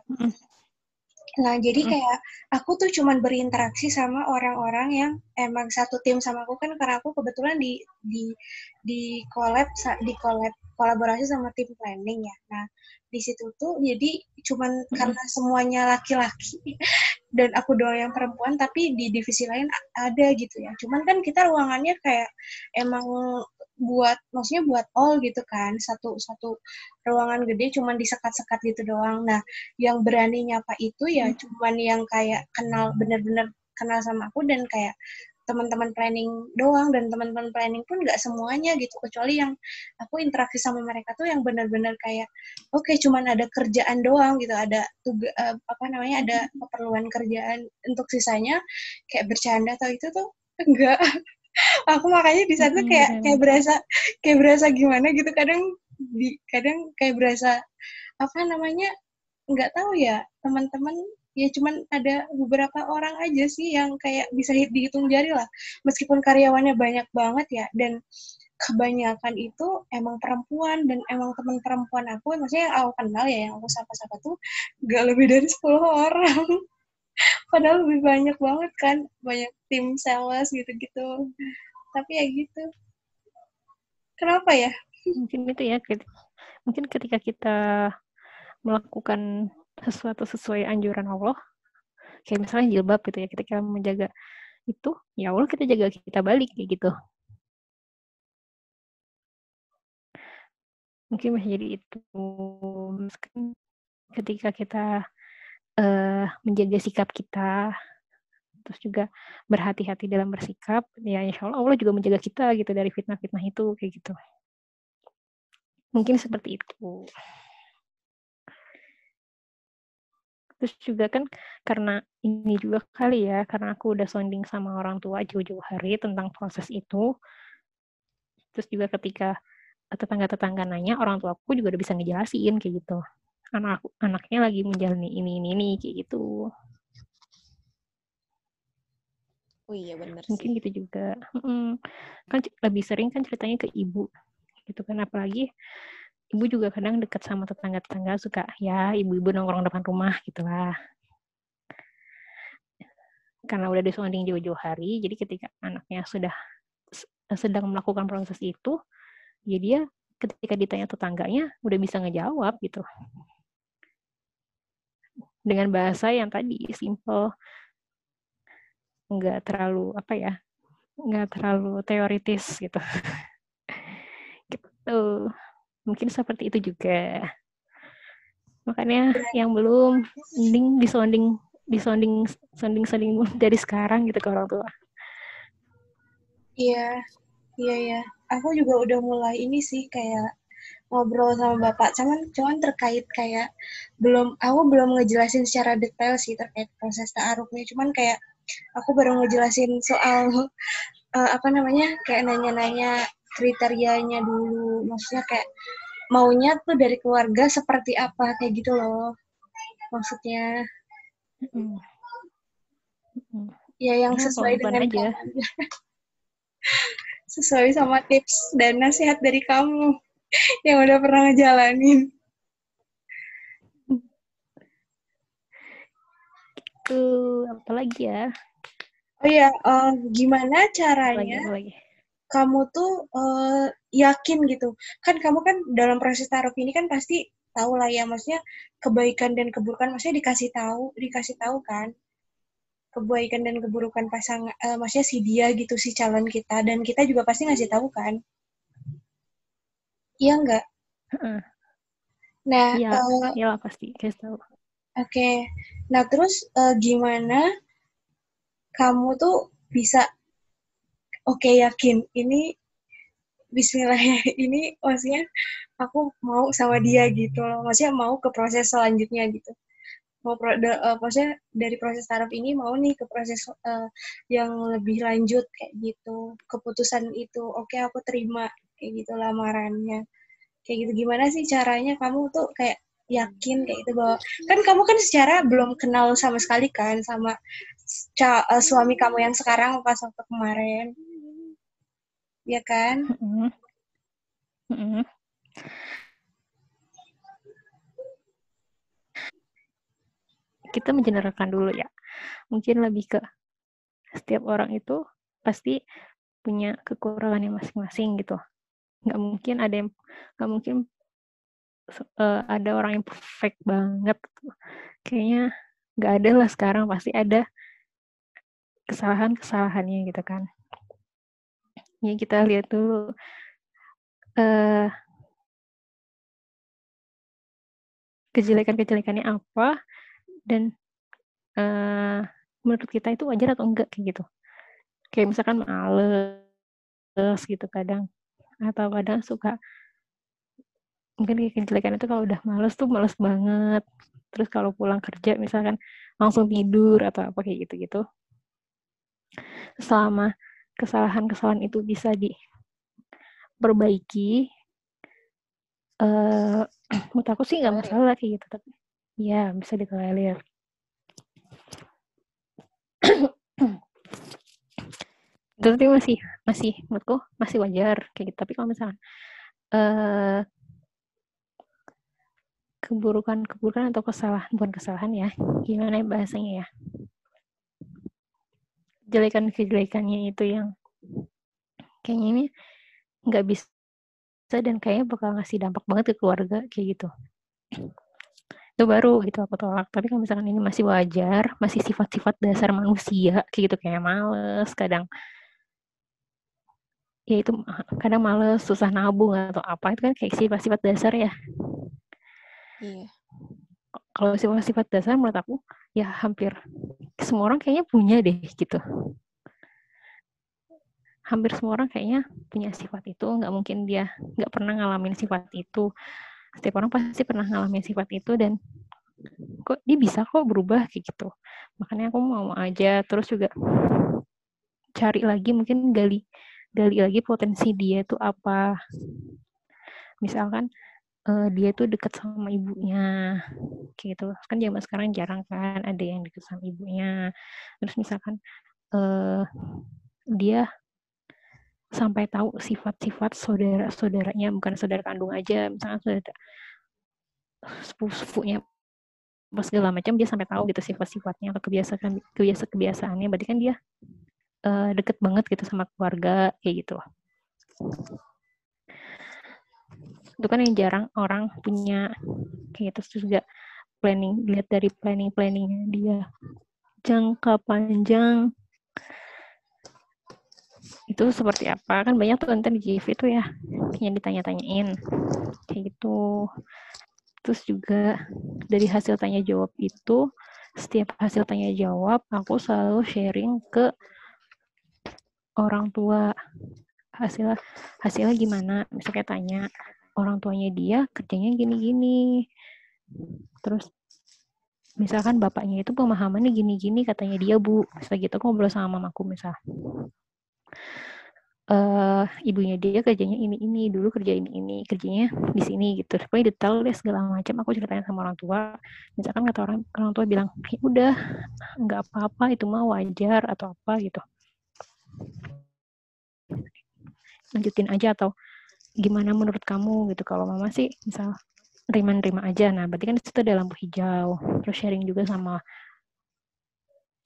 S2: Nah, jadi kayak aku tuh cuman berinteraksi sama orang-orang yang emang satu tim sama aku kan karena aku kebetulan di di di collab di collab kolaborasi sama tim planning ya. Nah, di situ tuh jadi cuman karena semuanya laki-laki dan aku doang yang perempuan tapi di divisi lain ada gitu ya. Cuman kan kita ruangannya kayak emang buat maksudnya buat all gitu kan satu satu ruangan gede cuman disekat-sekat gitu doang nah yang berani nyapa itu ya hmm. cuman yang kayak kenal bener-bener kenal sama aku dan kayak teman-teman planning doang dan teman-teman planning pun nggak semuanya gitu. Kecuali yang aku interaksi sama mereka tuh yang benar-benar kayak oke okay, cuman ada kerjaan doang gitu. Ada tugas uh, apa namanya ada hmm. keperluan kerjaan untuk sisanya kayak bercanda atau itu tuh enggak. Aku makanya di sana kayak kayak berasa kayak berasa gimana gitu. Kadang di kadang kayak berasa apa namanya nggak tahu ya teman-teman ya cuman ada beberapa orang aja sih yang kayak bisa dihitung jari lah. Meskipun karyawannya banyak banget ya dan kebanyakan itu emang perempuan dan emang teman perempuan aku maksudnya yang aku kenal ya yang aku sapa-sapa tuh gak lebih dari 10 orang. Padahal lebih banyak banget kan banyak tim sales gitu-gitu. Tapi ya gitu. Kenapa ya?
S3: Mungkin itu ya mungkin ketika kita melakukan sesuatu sesuai anjuran Allah. Kayak misalnya jilbab gitu ya ketika menjaga itu ya Allah kita jaga kita balik kayak gitu. Mungkin bisa jadi itu. Ketika kita uh, menjaga sikap kita terus juga berhati-hati dalam bersikap ya insya Allah Allah juga menjaga kita gitu dari fitnah-fitnah itu kayak gitu. Mungkin seperti itu terus juga kan karena ini juga kali ya karena aku udah sounding sama orang tua jauh-jauh hari tentang proses itu. Terus juga ketika tetangga-tetangga nanya orang tua aku juga udah bisa ngejelasin kayak gitu. Anak anaknya lagi menjalani ini ini ini kayak gitu.
S4: Oh iya benar
S3: mungkin gitu juga. Hmm, kan lebih sering kan ceritanya ke ibu gitu kan. Apalagi ibu juga kadang dekat sama tetangga-tetangga suka ya ibu-ibu nongkrong depan rumah gitulah karena udah disonding jauh-jauh hari jadi ketika anaknya sudah sedang melakukan proses itu ya dia ketika ditanya tetangganya udah bisa ngejawab gitu. Dengan bahasa yang tadi simple. Nggak terlalu apa ya nggak terlalu teoritis gitu. Gitu mungkin seperti itu juga makanya yang belum mending disonding disonding sonding sonding dari sekarang gitu ke orang tua
S2: Iya, iya ya. Aku juga udah mulai ini sih kayak ngobrol sama bapak. Cuman cuman terkait kayak belum aku belum ngejelasin secara detail sih terkait proses taarufnya. Cuman kayak aku baru ngejelasin soal uh, apa namanya kayak nanya-nanya kriterianya dulu. Maksudnya kayak maunya tuh dari keluarga seperti apa kayak gitu loh. Maksudnya. Mm. Ya yang nah, sesuai dengan aja. sesuai sama tips dan nasihat dari kamu yang udah pernah ngejalanin.
S3: Itu apa lagi ya?
S2: Oh ya, uh, gimana caranya lagi, lagi. Kamu tuh uh, yakin gitu? Kan kamu kan dalam proses taruh ini kan pasti tahu lah ya, maksudnya kebaikan dan keburukan, maksudnya dikasih tahu, dikasih tahu kan? kebaikan dan keburukan pasangan uh, maksudnya si dia gitu si calon kita dan kita juga pasti ngasih tahu kan iya enggak
S3: nah iya uh, iya pasti kasih tahu oke
S2: okay. nah terus uh, gimana kamu tuh bisa oke okay, yakin. Ini Bismillah ya ini maksudnya aku mau sama dia gitu loh. Maksudnya mau ke proses selanjutnya gitu. Mau pro, de, uh, maksudnya dari proses taraf ini mau nih ke proses uh, yang lebih lanjut kayak gitu. Keputusan itu oke okay, aku terima kayak gitu lamarannya kayak gitu. Gimana sih caranya kamu tuh kayak yakin kayak gitu bahwa kan kamu kan secara belum kenal sama sekali kan sama ca, uh, suami kamu yang sekarang pas waktu kemarin ya kan mm -hmm. Mm -hmm.
S3: kita mengeneralkan dulu ya. Mungkin lebih ke setiap orang itu pasti punya kekurangannya masing-masing gitu. Nggak mungkin ada yang nggak mungkin uh, ada orang yang perfect banget. Kayaknya nggak ada lah sekarang pasti ada kesalahan-kesalahannya gitu kan. Ya kita lihat dulu. Uh, kejelekan-kejelekannya apa dan uh, menurut kita itu wajar atau enggak kayak gitu. Kayak misalkan males gitu kadang atau kadang suka mungkin kejelekan itu kalau udah males tuh males banget. Terus kalau pulang kerja misalkan langsung tidur atau apa kayak gitu-gitu. Selama kesalahan-kesalahan itu bisa diperbaiki uh, menurut aku sih nggak masalah kayak gitu tapi Iya, bisa ditolerir. itu tapi masih masih menurutku masih wajar kayak gitu. Tapi kalau misalnya uh, keburukan keburukan atau kesalahan bukan kesalahan ya gimana ya bahasanya ya kejelekan kejelekannya itu yang kayaknya ini nggak bisa dan kayaknya bakal ngasih dampak banget ke keluarga kayak gitu. Itu baru gitu aku tolak. Tapi kalau misalkan ini masih wajar masih sifat-sifat dasar manusia kayak gitu kayak males kadang ya itu kadang males susah nabung atau apa itu kan kayak sifat-sifat dasar ya. Iya. Kalau sifat-sifat dasar menurut aku ya hampir semua orang kayaknya punya deh gitu. Hampir semua orang kayaknya punya sifat itu. Nggak mungkin dia nggak pernah ngalamin sifat itu. Setiap orang pasti pernah ngalamin sifat itu dan kok dia bisa kok berubah kayak gitu. Makanya aku mau aja. Terus juga cari lagi mungkin gali gali lagi potensi dia itu apa. Misalkan uh, dia tuh deket sama ibunya kayak gitu. Kan zaman sekarang jarang kan ada yang deket sama ibunya. Terus misalkan uh, dia sampai tahu sifat-sifat saudara-saudaranya bukan saudara kandung aja misalnya saudara sepupu-sepupunya segala macam dia sampai tahu gitu sifat-sifatnya atau kebiasaan kebiasa kebiasaannya berarti kan dia uh, deket banget gitu sama keluarga kayak gitu itu kan yang jarang orang punya kayak gitu. Terus juga planning lihat dari planning planningnya dia. Jangka panjang. Itu seperti apa? Kan banyak tuh nonton di GV itu ya yang ditanya-tanyain. Kayak gitu. Terus juga dari hasil tanya jawab itu setiap hasil tanya jawab aku selalu sharing ke orang tua. Hasil hasilnya gimana? Misalnya tanya orang tuanya dia kerjanya gini-gini. Terus misalkan bapaknya itu pemahamannya gini-gini katanya dia bu. Misalnya gitu aku ngobrol sama mamaku misal uh, ibunya dia kerjanya ini ini dulu kerja ini ini kerjanya di sini gitu. Pokoknya detail deh segala macam. Aku ceritain sama orang tua. Misalkan kata orang orang tua bilang ya udah nggak apa-apa itu mah wajar atau apa gitu. Lanjutin aja atau gimana menurut kamu gitu? Kalau mama sih misal terima-terima aja. Nah berarti kan itu ada lampu hijau. Terus sharing juga sama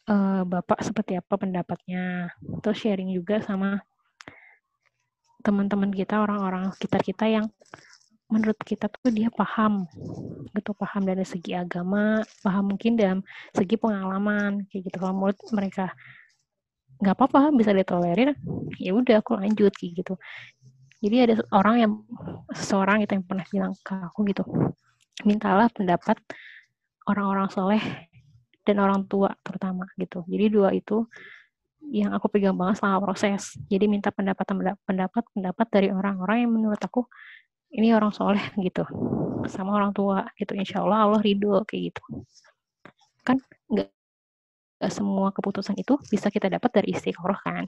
S3: uh, bapak seperti apa pendapatnya. Terus sharing juga sama teman-teman kita orang-orang sekitar kita yang menurut kita tuh dia paham gitu paham dari segi agama paham mungkin dalam segi pengalaman kayak gitu. Kalau menurut mereka nggak apa-apa bisa ditolerir ya udah aku lanjut kayak gitu jadi ada orang yang seseorang itu yang pernah bilang ke aku gitu mintalah pendapat orang-orang soleh dan orang tua terutama gitu jadi dua itu yang aku pegang banget selama proses. Jadi minta pendapat pendapat pendapat dari orang-orang yang menurut aku ini orang soleh gitu, sama orang tua gitu. Insya Allah Allah ridho kayak gitu. Kan nggak semua keputusan itu bisa kita dapat dari istiqoroh kan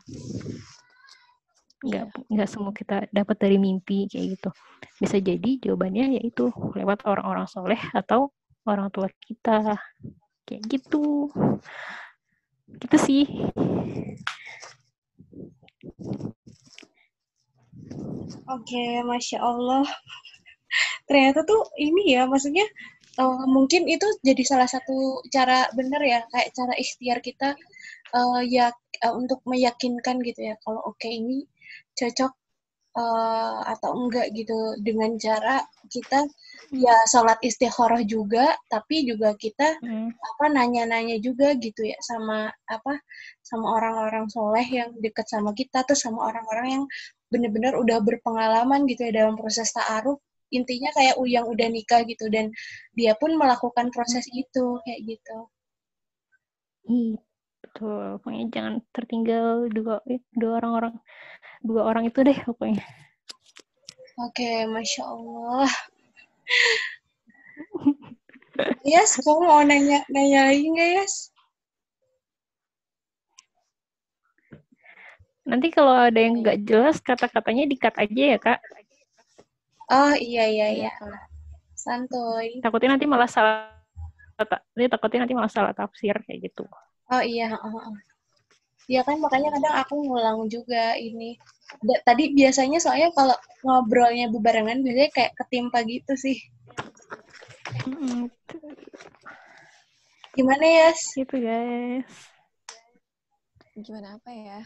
S3: nggak yeah. nggak semua kita dapat dari mimpi kayak gitu bisa jadi jawabannya yaitu lewat orang-orang soleh atau orang tua kita kayak gitu gitu sih
S2: Oke, masya Allah. Ternyata tuh ini ya, maksudnya uh, mungkin itu jadi salah satu cara benar ya, kayak cara ikhtiar kita uh, ya uh, untuk meyakinkan gitu ya, kalau oke okay, ini cocok uh, atau enggak gitu dengan cara kita ya sholat istikharah juga tapi juga kita hmm. apa nanya-nanya juga gitu ya sama apa sama orang-orang soleh yang dekat sama kita tuh sama orang-orang yang benar-benar udah berpengalaman gitu ya dalam proses ta'aruf intinya kayak yang udah nikah gitu dan dia pun melakukan proses hmm. itu kayak gitu.
S3: Iya, betul. Pokoknya jangan tertinggal dua dua orang-orang dua orang itu deh pokoknya.
S2: Oke, masya Allah. yes, kamu mau nanya nanya lagi nggak yes?
S3: Nanti kalau ada yang nggak jelas kata-katanya dikat aja ya kak.
S2: Oh iya iya iya. Santuy.
S3: Takutnya nanti malah salah. Takutnya nanti malah salah tafsir kayak gitu.
S2: Oh iya. Oh, oh. Ya kan makanya kadang aku ngulang juga ini. Da, tadi biasanya soalnya kalau ngobrolnya bebarengan biasanya kayak ketimpa gitu sih. Gimana ya?
S3: Gitu guys.
S4: Gimana apa ya?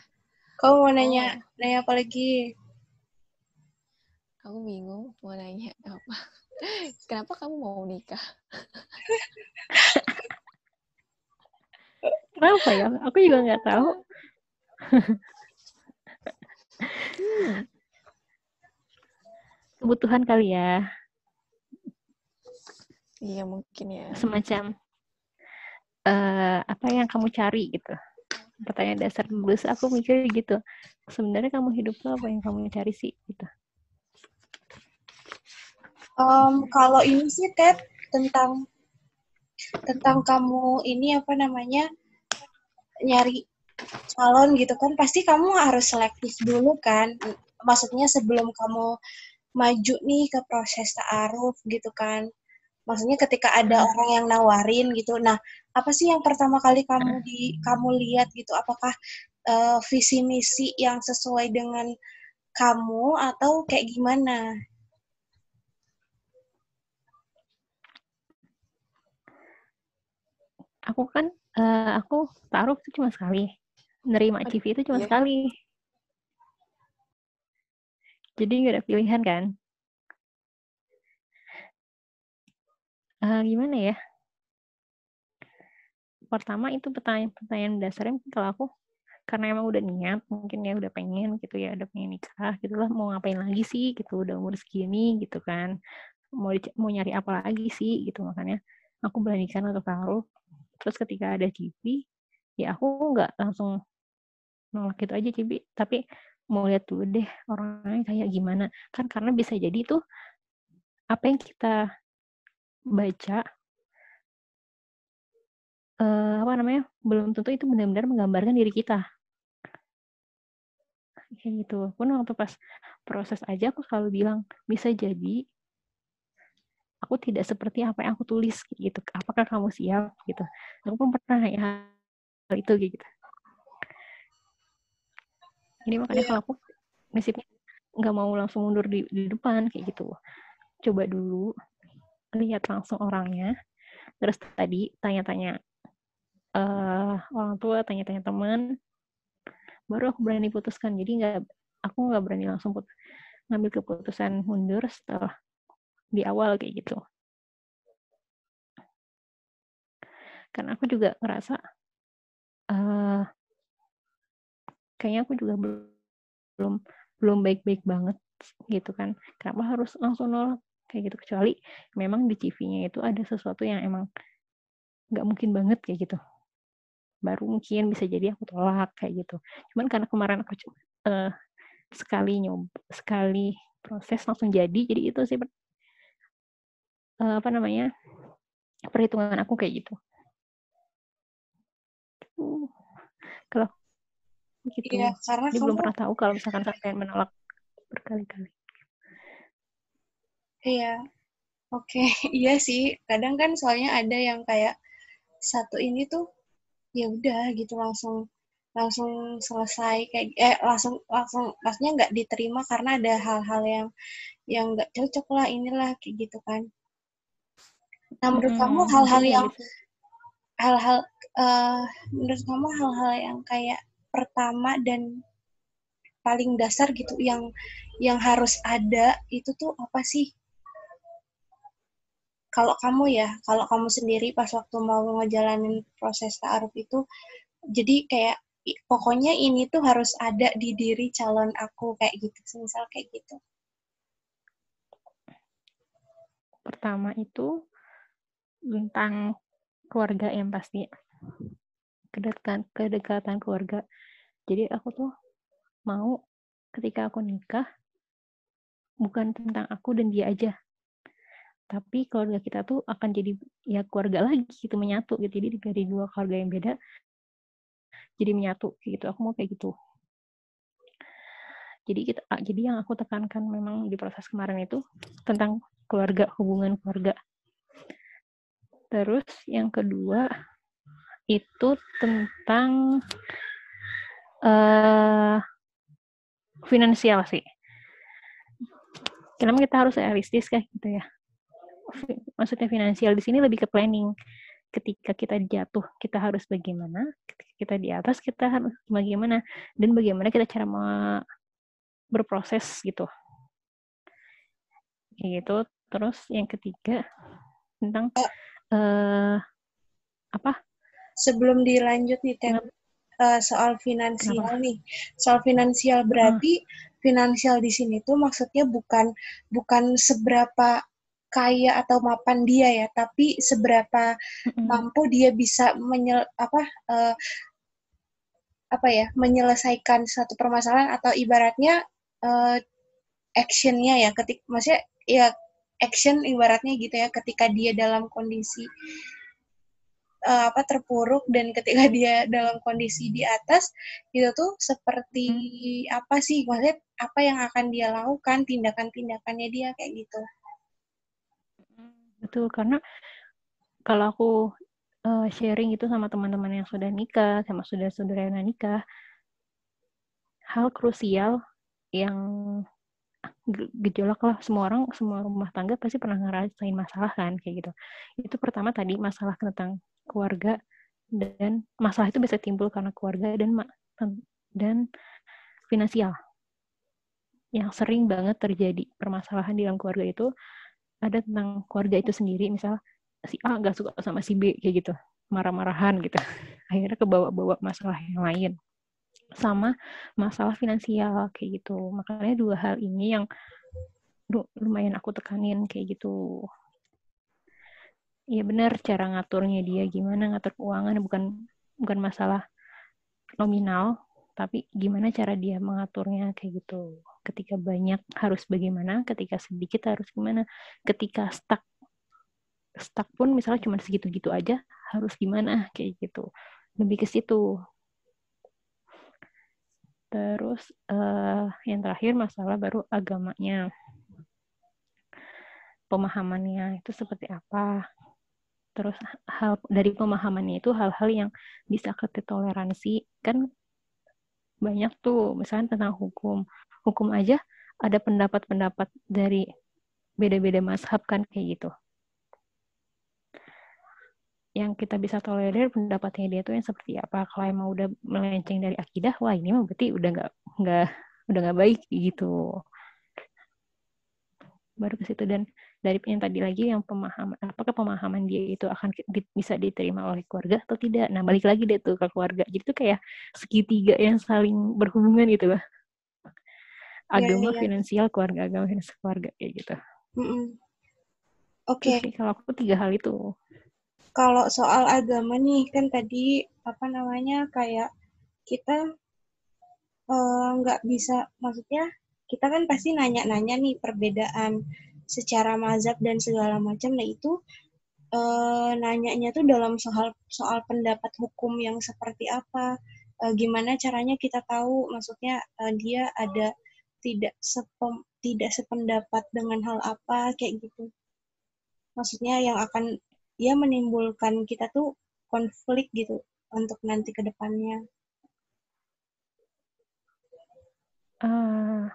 S2: Kau mau nanya, oh. nanya apa lagi?
S4: Aku bingung mau nanya apa. Kenapa kamu mau nikah?
S3: Kenapa ya? Aku juga nggak tahu hmm. Kebutuhan kali ya.
S4: Iya mungkin ya.
S3: Semacam uh, apa yang kamu cari gitu. Pertanyaan dasar bus aku mikir gitu. Sebenarnya kamu hidup tuh apa yang kamu cari sih gitu.
S2: Um, kalau ini sih Ted tentang tentang kamu ini apa namanya nyari calon gitu kan pasti kamu harus selektif dulu kan. Maksudnya sebelum kamu maju nih ke proses ta'aruf gitu kan. Maksudnya ketika ada hmm. orang yang nawarin gitu. Nah apa sih yang pertama kali kamu di kamu lihat gitu? Apakah uh, visi misi yang sesuai dengan kamu atau kayak gimana
S3: aku kan uh, aku taruh itu cuma sekali nerima CV itu cuma yeah. sekali. Jadi nggak ada pilihan kan? Uh, gimana ya? Pertama itu pertanyaan-pertanyaan dasarnya kalau aku karena emang udah niat mungkin ya udah pengen gitu ya udah pengen nikah gitulah mau ngapain lagi sih gitu udah umur segini gitu kan mau mau nyari apa lagi sih gitu makanya aku beranikan untuk taruh terus ketika ada cipi ya aku nggak langsung nolak gitu aja cipi tapi mau lihat dulu deh orangnya kayak gimana. Kan karena bisa jadi tuh apa yang kita baca uh, apa namanya belum tentu itu benar-benar menggambarkan diri kita. Kayak gitu. Pun waktu pas proses aja aku selalu bilang bisa jadi aku tidak seperti apa yang aku tulis gitu. Apakah kamu siap gitu. Aku pun pernah ya hal itu gitu. Ini makanya yeah. kalau aku prinsipnya nggak mau langsung mundur di, di depan kayak gitu. Coba dulu lihat langsung orangnya. Terus tadi tanya-tanya uh, orang tua tanya-tanya teman baru aku berani putuskan. Jadi nggak aku nggak berani langsung put ngambil keputusan mundur setelah di awal kayak gitu. Kan aku juga ngerasa uh, kayaknya aku juga belum belum baik-baik banget gitu kan. Kenapa harus langsung nolak? Kayak gitu. Kecuali memang di CV-nya itu ada sesuatu yang emang nggak mungkin banget kayak gitu. Baru mungkin bisa jadi aku tolak kayak gitu. Cuman karena kemarin aku uh, sekali nyob sekali proses langsung jadi jadi itu sih uh, apa namanya perhitungan aku kayak gitu uh, kalau gitu. Iya, karena Dia kamu... belum pernah tahu kalau misalkan sampai menolak berkali-kali.
S2: Iya, oke, okay. iya sih. Kadang kan soalnya ada yang kayak satu ini tuh ya udah gitu langsung langsung selesai kayak eh langsung langsung maksudnya nggak diterima karena ada hal-hal yang yang nggak cocok lah inilah kayak gitu kan. Nah menurut hmm, kamu hal-hal yang gitu. hal-hal uh, menurut kamu hal-hal yang kayak pertama dan paling dasar gitu yang yang harus ada itu tuh apa sih? Kalau kamu ya, kalau kamu sendiri pas waktu mau ngejalanin proses ta'aruf itu, jadi kayak pokoknya ini tuh harus ada di diri calon aku kayak gitu, misal kayak gitu.
S3: Pertama itu tentang keluarga yang pasti. Kedekatan kedekatan keluarga. Jadi aku tuh mau ketika aku nikah bukan tentang aku dan dia aja. Tapi keluarga kita tuh akan jadi ya keluarga lagi gitu menyatu gitu. Jadi dari dua keluarga yang beda jadi menyatu gitu. Aku mau kayak gitu. Jadi kita jadi yang aku tekankan memang di proses kemarin itu tentang keluarga hubungan keluarga terus yang kedua itu tentang uh, finansial sih. Kenapa kita harus realistis kayak gitu ya? Maksudnya finansial di sini lebih ke planning. Ketika kita jatuh, kita harus bagaimana? Ketika kita di atas, kita harus bagaimana? Dan bagaimana kita cara berproses gitu. Gitu. Terus yang ketiga tentang uh, apa?
S2: sebelum dilanjut nih Tem, uh, soal finansial Kenapa? nih. Soal finansial berarti hmm. finansial di sini tuh maksudnya bukan bukan seberapa kaya atau mapan dia ya, tapi seberapa hmm. mampu dia bisa menyel apa uh, apa ya menyelesaikan satu permasalahan atau ibaratnya uh, actionnya ya ketik maksudnya ya action ibaratnya gitu ya ketika dia dalam kondisi uh, apa terpuruk dan ketika dia dalam kondisi di atas itu tuh seperti hmm. apa sih maksudnya apa yang akan dia lakukan tindakan-tindakannya dia kayak gitu
S3: betul karena kalau aku uh, sharing itu sama teman-teman yang sudah nikah sama sudah saudara yang nikah hal krusial yang gejolak lah. Semua orang semua rumah tangga pasti pernah ngerasain masalah kan kayak gitu. Itu pertama tadi masalah tentang keluarga dan masalah itu bisa timbul karena keluarga dan dan finansial. Yang sering banget terjadi permasalahan di dalam keluarga itu ada tentang keluarga itu sendiri. Misal si A nggak suka sama si B kayak gitu. Marah-marahan gitu. Akhirnya kebawa-bawa masalah yang lain sama masalah finansial kayak gitu. Makanya dua hal ini yang lumayan aku tekanin kayak gitu. Iya benar cara ngaturnya dia gimana ngatur keuangan bukan bukan masalah nominal tapi gimana cara dia mengaturnya kayak gitu. Ketika banyak harus bagaimana ketika sedikit harus gimana ketika stuck stuck pun misalnya cuma segitu-gitu aja harus gimana kayak gitu. Lebih ke situ terus uh, yang terakhir masalah baru agamanya. Pemahamannya itu seperti apa? Terus hal dari pemahamannya itu hal-hal yang bisa kita toleransi kan banyak tuh misalnya tentang hukum. Hukum aja ada pendapat-pendapat dari beda-beda mazhab kan kayak gitu yang kita bisa tolerir pendapatnya dia tuh yang seperti apa. Kalau emang udah melenceng dari akidah wah ini mah berarti udah nggak nggak udah nggak baik gitu. Baru ke situ. Dan dari yang tadi lagi yang pemahaman apakah pemahaman dia itu akan di, bisa diterima oleh keluarga atau tidak? Nah balik lagi deh tuh ke keluarga. Jadi tuh kayak segitiga yang saling berhubungan gitu lah iya, agama yeah, yeah. finansial keluarga agama finansial keluarga kayak gitu. Mm -mm.
S2: oke okay.
S3: kalau aku tiga hal itu
S2: kalau soal agama nih kan tadi apa namanya kayak kita eh, nggak uh, bisa maksudnya kita kan pasti nanya-nanya nih perbedaan secara mazhab dan segala macam. Nah itu uh, nanyanya tuh dalam soal soal pendapat hukum yang seperti apa uh, gimana caranya kita tahu maksudnya uh, dia ada tidak sepem, tidak sependapat dengan hal apa kayak gitu. Maksudnya yang akan dia menimbulkan kita tuh konflik gitu untuk nanti ke depannya.
S3: Uh,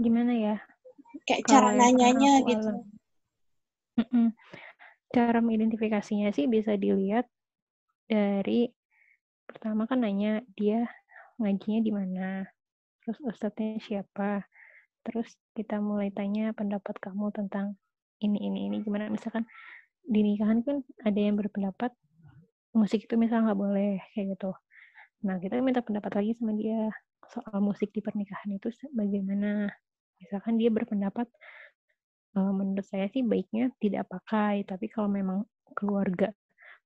S3: gimana ya?
S2: Kayak Kalo cara nanyanya gitu.
S3: Cara mengidentifikasinya sih bisa dilihat dari pertama kan nanya dia ngajinya di mana, terus ustadznya siapa, terus kita mulai tanya pendapat kamu tentang ini ini ini gimana? Misalkan di nikahan kan ada yang berpendapat musik itu misalnya nggak boleh kayak gitu. Nah kita minta pendapat lagi sama dia soal musik di pernikahan itu bagaimana? Misalkan dia berpendapat menurut saya sih baiknya tidak pakai tapi kalau memang keluarga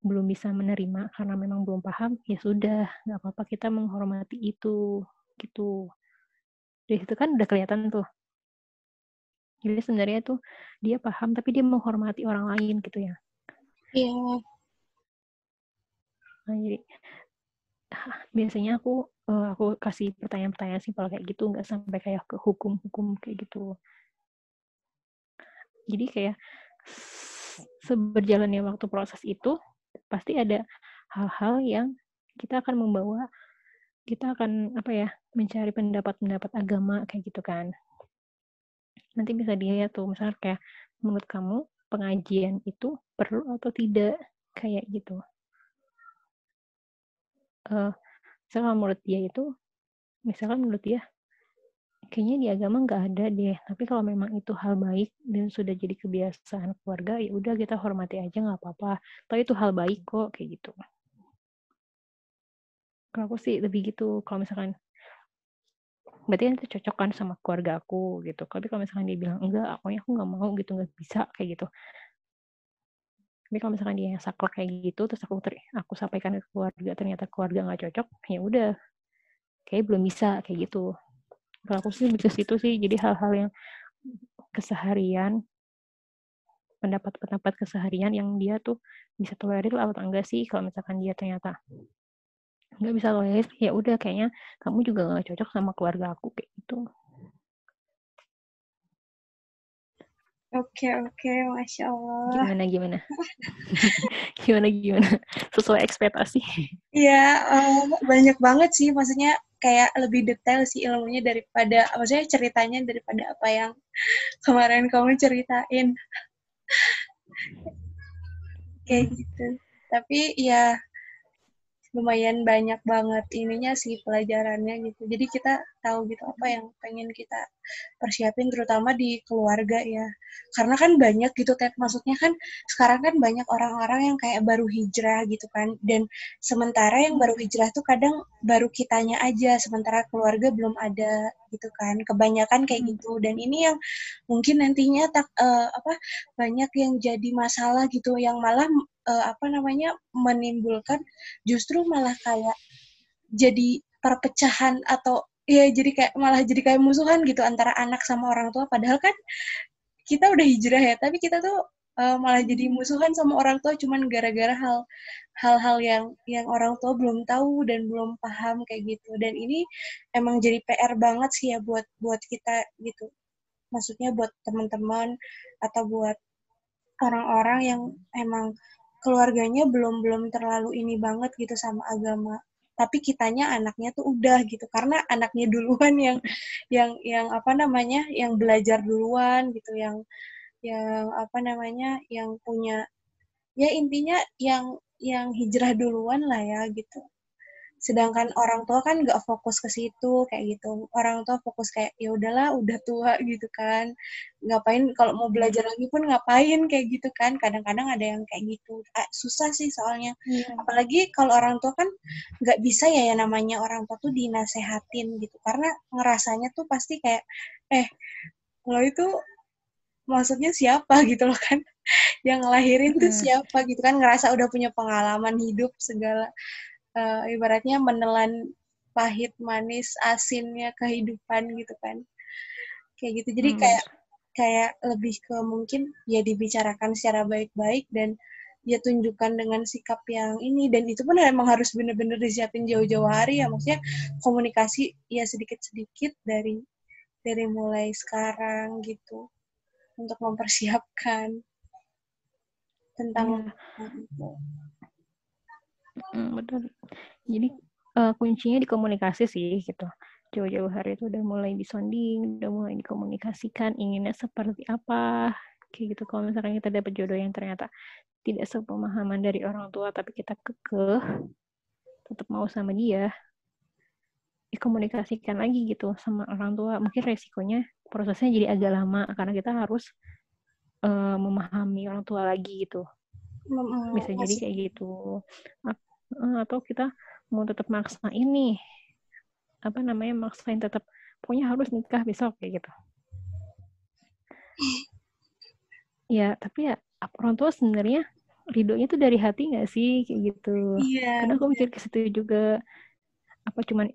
S3: belum bisa menerima karena memang belum paham ya sudah nggak apa-apa kita menghormati itu gitu. Dari situ kan udah kelihatan tuh jadi sebenarnya tuh dia paham tapi dia menghormati orang lain gitu ya.
S2: Iya. Yeah.
S3: Nah, jadi biasanya aku uh, aku kasih pertanyaan-pertanyaan simpel kayak gitu nggak sampai kayak ke hukum-hukum kayak gitu. Jadi kayak seberjalannya waktu proses itu pasti ada hal-hal yang kita akan membawa kita akan apa ya mencari pendapat-pendapat agama kayak gitu kan nanti bisa dilihat tuh misalnya kayak menurut kamu pengajian itu perlu atau tidak? Kayak gitu. Uh, misalnya menurut dia itu misalkan menurut dia kayaknya di agama nggak ada deh tapi kalau memang itu hal baik dan sudah jadi kebiasaan keluarga ya udah kita hormati aja nggak apa-apa. Tapi itu hal baik kok kayak gitu. Kalau aku sih lebih gitu kalau misalkan berarti itu cocok kan sama keluarga aku gitu. Tapi kalau misalkan dia bilang enggak aku aku nggak mau gitu nggak bisa kayak gitu. Tapi kalau misalkan dia yang saklek kayak gitu terus aku ter aku sampaikan ke keluarga ternyata keluarga nggak cocok ya udah. Kayak belum bisa kayak gitu. Kalau aku sih bisa situ sih. Jadi hal-hal yang keseharian pendapat-pendapat keseharian yang dia tuh bisa tolerir atau enggak sih? Kalau misalkan dia ternyata nggak bisa tolerir ya udah kayaknya kamu juga nggak cocok sama keluarga aku kayak gitu
S2: Oke oke, masya Allah.
S3: Gimana gimana? gimana gimana? Sesuai ekspektasi?
S2: Iya, um, banyak banget sih. Maksudnya kayak lebih detail sih ilmunya daripada, maksudnya ceritanya daripada apa yang kemarin kamu ceritain. kayak gitu. Tapi ya lumayan banyak banget ininya sih pelajarannya gitu. Jadi kita tahu gitu apa yang pengen kita persiapin terutama di keluarga ya. Karena kan banyak gitu Ted, maksudnya kan sekarang kan banyak orang-orang yang kayak baru hijrah gitu kan. Dan sementara yang baru hijrah tuh kadang baru kitanya aja sementara keluarga belum ada gitu kan. Kebanyakan kayak
S3: Hmm.
S2: gitu dan ini yang mungkin nantinya tak eh, apa banyak yang jadi masalah gitu yang malah eh, apa namanya menimbulkan justru malah kayak jadi perpecahan atau ya jadi kayak malah jadi kayak musuhan gitu antara anak sama orang tua. Padahal kan kita udah hijrah ya tapi kita tuh eh, malah jadi musuhan sama orang tua cuman gara-gara hal hal-hal yang yang orang tua belum tahu dan belum paham kayak gitu. Dan ini emang jadi PR banget sih ya buat buat kita gitu. Maksudnya buat teman-teman atau buat orang-orang yang emang keluarganya belum belum terlalu ini banget gitu sama agama. Tapi kitanya anaknya tuh udah gitu. Karena anaknya duluan yang yang yang apa namanya yang belajar duluan gitu yang yang apa namanya yang punya ya intinya yang yang hijrah duluan lah ya gitu sedangkan orang tua kan nggak fokus ke situ kayak gitu. Orang tua fokus kayak ya udahlah udah tua gitu kan. Ngapain kalau mau belajar lagi pun ngapain kayak gitu kan. Kadang-kadang ada yang kayak gitu. Ah, susah sih soalnya.
S3: Iya.
S2: apalagi kalau orang tua kan nggak bisa ya yang namanya orang tua tuh dinasehatin gitu. Karena ngerasanya tuh pasti kayak eh lo itu maksudnya siapa? gitu loh kan. Yang ngelahirin tuh siapa gitu kan. Ngerasa udah punya pengalaman hidup segala eh, ibaratnya menelan pahit manis asinnya kehidupan gitu kan. Kayak gitu. Jadi
S3: Hmm.
S2: kayak kayak lebih ke mungkin ya dibicarakan secara baik-baik dan ya tunjukkan dengan sikap yang ini. Dan itu pun emang harus bener-bener disiapin jauh-jauh hari ya. Maksudnya komunikasi ya sedikit-sedikit dari dari mulai sekarang gitu untuk mempersiapkan tentang itu.
S3: Mm, betul. Jadi eh, kuncinya di komunikasi sih gitu. Jauh-jauh hari itu udah mulai disonding, udah mulai dikomunikasikan inginnya seperti apa. Kayak gitu kalau misalkan kita dapat jodoh yang ternyata tidak sepemahaman dari orang tua tapi kita kekeh tetap mau sama dia dikomunikasikan lagi gitu sama orang tua mungkin resikonya prosesnya jadi agak lama karena kita harus eh, memahami orang tua lagi gitu
S2: Mem-
S3: bisa jadi kayak gitu. Eh, atau kita mau tetap maksain nih apa namanya maksain tetap pokoknya harus nikah besok kayak gitu. Ya tapi ya orang tua sebenarnya ridhonya tuh dari hati nggak sih kayak gitu.
S2: Iya
S3: kadang aku mikir ke situ juga apa cuman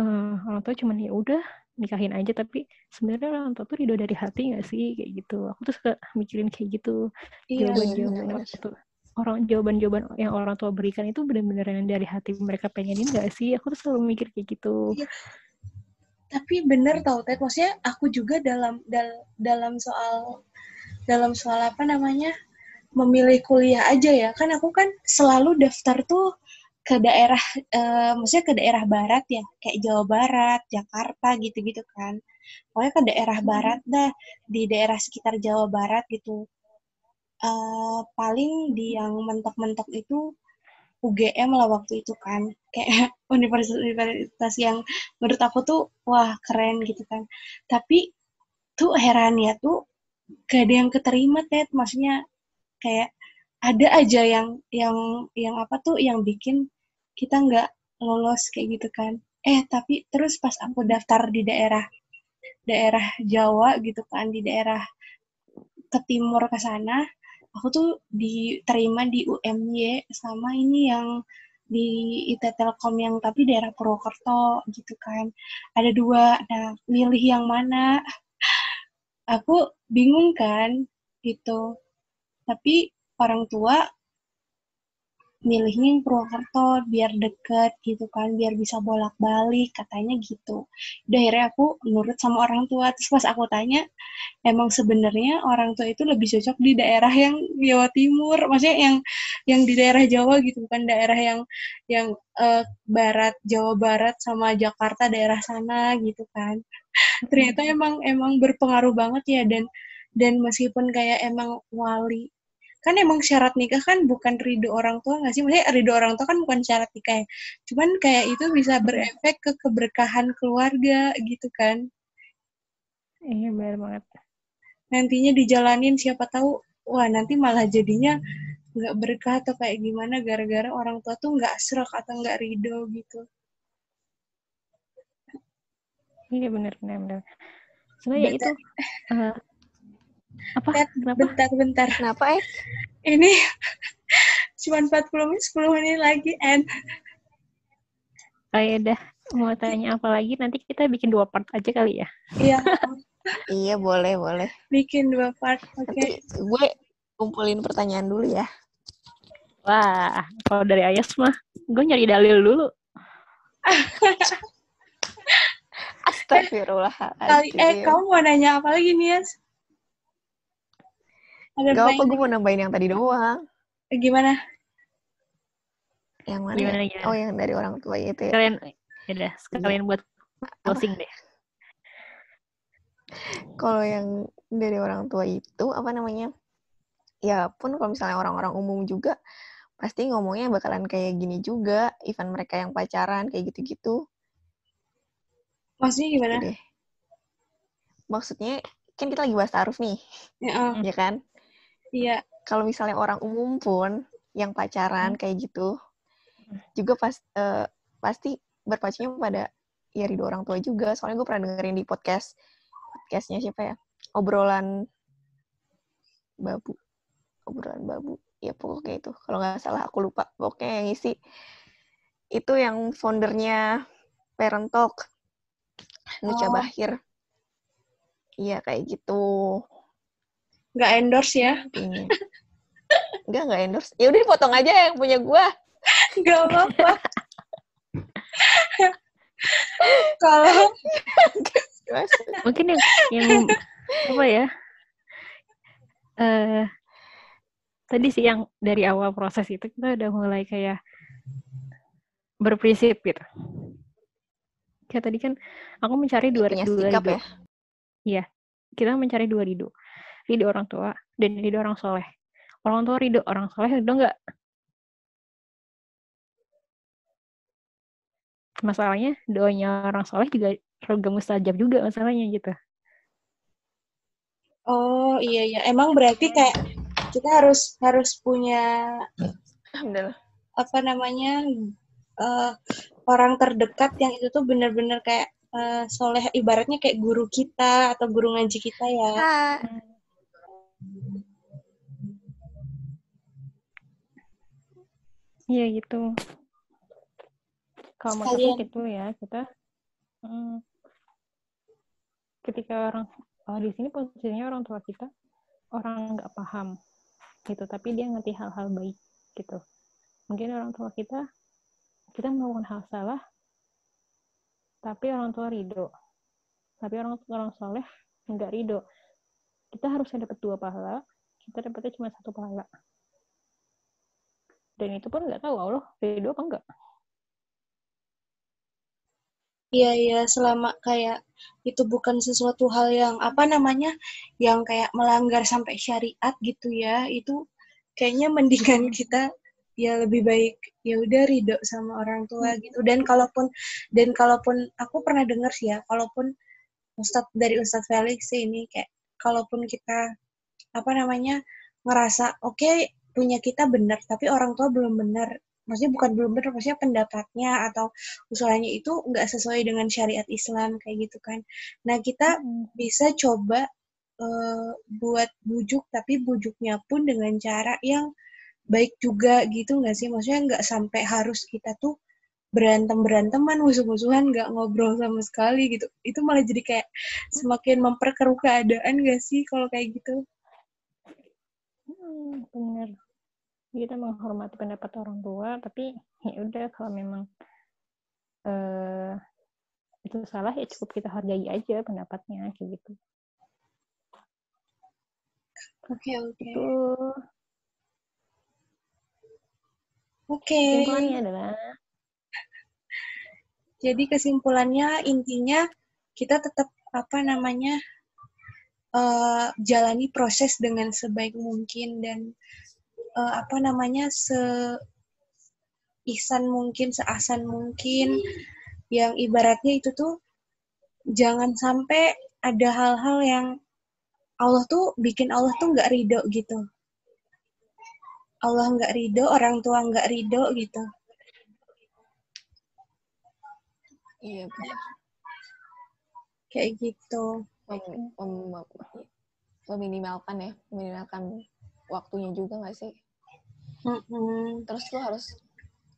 S3: eh, orang tua cuman ya udah nikahin aja tapi sebenarnya orang tua tuh ridho dari hati nggak sih? Kayak gitu. Aku tuh suka mikirin kayak gitu.
S2: Iya
S3: jawaban-jawaban
S4: benar.
S3: orang tua orang jawaban-jawaban yang orang tua berikan itu benar-benar yang dari hati mereka pengenin gak sih? Aku tuh selalu mikir kayak gitu.
S2: Tapi bener tau Ted. Maksudnya aku juga dalam dal- dalam soal dalam soal apa namanya memilih kuliah aja ya. Kan aku kan selalu daftar tuh ke daerah eh, maksudnya ke daerah barat ya kayak Jawa Barat Jakarta gitu-gitu kan. Pokoknya ke daerah barat dah di daerah sekitar Jawa Barat gitu. Eh, paling di yang mentok-mentok itu UGM lah waktu itu kan. Kayak universitas-universitas yang menurut aku tuh wah keren gitu kan. Tapi tuh herannya tuh gak ada yang keterima Ted. Maksudnya kayak ada aja yang yang yang apa tuh yang bikin kita nggak lolos kayak gitu kan. Eh tapi terus pas aku daftar di daerah daerah Jawa gitu kan di daerah ke timur ke sana aku tuh diterima di UMY sama ini yang di IT Telkom yang tapi daerah Purwokerto gitu kan. Ada dua nah milih yang mana? Aku bingung kan gitu. Tapi orang tua milihnya yang Purwokerto biar deket gitu kan biar bisa bolak-balik katanya gitu. Udah akhirnya aku nurut sama orang tua. Terus pas aku tanya emang sebenarnya orang tua itu lebih cocok di daerah yang Jawa Timur? Maksudnya yang yang di daerah Jawa gitu bukan daerah yang yang eh, barat Jawa Barat sama Jakarta daerah sana gitu kan. Ternyata emang emang berpengaruh banget ya dan dan meskipun kayak emang wali kan emang syarat nikah kan bukan ridho orang tua nggak sih? Maksudnya ridho orang tua kan bukan syarat nikah ya. Cuman kayak itu bisa berefek ke keberkahan keluarga gitu kan.
S3: Iya benar banget.
S2: Nantinya dijalanin siapa tahu, wah nanti malah jadinya nggak berkah atau kayak gimana gara-gara orang tua tuh nggak serak atau nggak ridho gitu.
S3: Iya benar benar benar. Sebenarnya ya itu uh, apa?
S2: Bentar,
S3: Kenapa?
S2: bentar, bentar.
S4: Kenapa, eh?
S2: Ini cuma 40 menit, 10 menit lagi, and
S3: Oh ya udah mau tanya apa lagi nanti kita bikin dua part aja kali ya.
S2: iya,
S4: Iya, boleh, boleh.
S2: bikin dua part. Oke.
S4: Nanti gue kumpulin pertanyaan dulu ya.
S3: Wah, kalau dari Ayas mah gue nyari dalil dulu.
S2: Kali,
S4: Astagfirullahaladzim.
S2: eh, kamu mau nanya apa lagi nih, Yas? Ada
S4: Gak apa, gue mau nambahin yang tadi doang.
S2: Eh, Gimana?
S4: Yang mana?
S3: Gimana,
S4: ya?
S3: gimana?
S4: Oh, yang dari orang tua itu ya.
S3: Kalian ya udah sekalian buat closing deh.
S4: Kalau yang dari orang tua itu, apa namanya? Ya pun kalau misalnya orang-orang umum juga, pasti ngomongnya bakalan kayak gini juga. Even mereka yang pacaran, kayak gitu-gitu.
S2: Maksudnya gimana?
S4: Gitu deh. Maksudnya, kan kita lagi bahas taruh nih,
S2: Ya,
S4: ya kan?
S2: Iya.
S4: kalau misalnya orang umum pun yang pacaran kayak gitu juga pas eh, pasti berpacunya pada ya ridho orang tua juga. Soalnya gue pernah dengerin di podcast podcastnya siapa ya? Obrolan babu. Obrolan babu. Ya pokoknya itu. Kalau nggak salah aku lupa. Pokoknya yang isi itu yang foundernya Parent Talk Nucha
S2: Oh.
S4: Bahir. Iya kayak gitu
S2: Nggak endorse ya?
S4: Intinya. Enggak, enggak endorse. Ya udah dipotong aja yang punya gua.
S2: Nggak apa-apa. Kalau
S3: Mungkin yang yang apa ya? Eh tadi sih yang dari awal proses itu kita udah mulai kayak berprinsip gitu. Kayak tadi kan aku mencari dua,
S4: punya
S3: dua
S4: sikap
S3: ridho.
S4: ya.
S3: Kita mencari dua ridho. Ridho orang tua dan ridho orang soleh. Orang tua ridho, orang soleh ridho enggak. Masalahnya doanya orang soleh juga surga mustajab juga masalahnya gitu.
S2: Oh iya iya, emang berarti kayak kita harus harus punya
S4: Alhamdulillah.
S2: apa namanya eh, orang terdekat yang itu tuh bener-bener kayak eh, soleh ibaratnya kayak guru kita atau guru ngaji kita ya.
S3: Iya gitu. Kalau aku gitu ya kita hmm, ketika orang oh, di sini posisinya orang tua kita orang nggak paham gitu, tapi dia ngerti hal-hal baik gitu. Mungkin orang tua kita kita melakukan hal salah, tapi orang tua ridho. Tapi orang orang soleh nggak ridho. Kita harusnya dapat dua pahala, kita dapatnya cuma satu pahala. Dan itu pun nggak tahu Allah ridho apa enggak.
S2: Iya iya, selama kayak itu bukan sesuatu hal yang apa namanya yang kayak melanggar sampai syariat gitu ya, itu kayaknya mendingan kita ya lebih baik ya udah ridho sama orang tua gitu. Dan kalaupun dan kalaupun aku pernah dengar sih ya, kalaupun Ustadz dari Ustadz Felix sih ini kayak kalaupun kita apa namanya ngerasa oke punya kita benar tapi orang tua belum benar. Maksudnya bukan belum benar maksudnya pendapatnya atau usulannya itu nggak sesuai dengan syariat Islam kayak gitu kan. Nah kita bisa coba eh, buat bujuk tapi bujuknya pun dengan cara yang baik juga gitu nggak sih? Maksudnya nggak sampai harus kita tuh berantem beranteman musuh-musuhan nggak ngobrol sama sekali gitu. Itu malah jadi kayak semakin memperkeruh keadaan gak sih kalau kayak gitu
S3: Hmm, bener. Kita menghormati pendapat orang tua, tapi ya udah kalau memang eh itu salah ya cukup kita hargai aja pendapatnya kayak gitu.
S2: oke oke
S3: Itu
S2: oke
S3: kesimpulannya adalah
S2: jadi kesimpulannya intinya kita tetap apa namanya eh, jalani proses dengan sebaik mungkin dan uh, apa namanya se ihsan mungkin, seasan mungkin yang ibaratnya itu tuh jangan sampai ada hal-hal yang Allah tuh bikin Allah tuh nggak ridho gitu. Allah nggak ridho, orang tua nggak ridho gitu.
S4: Iya.
S2: Kayak gitu.
S4: Mem mem meminimalkan ya, meminimalkan waktunya juga nggak sih?
S2: Mm -hmm.
S4: Terus lo harus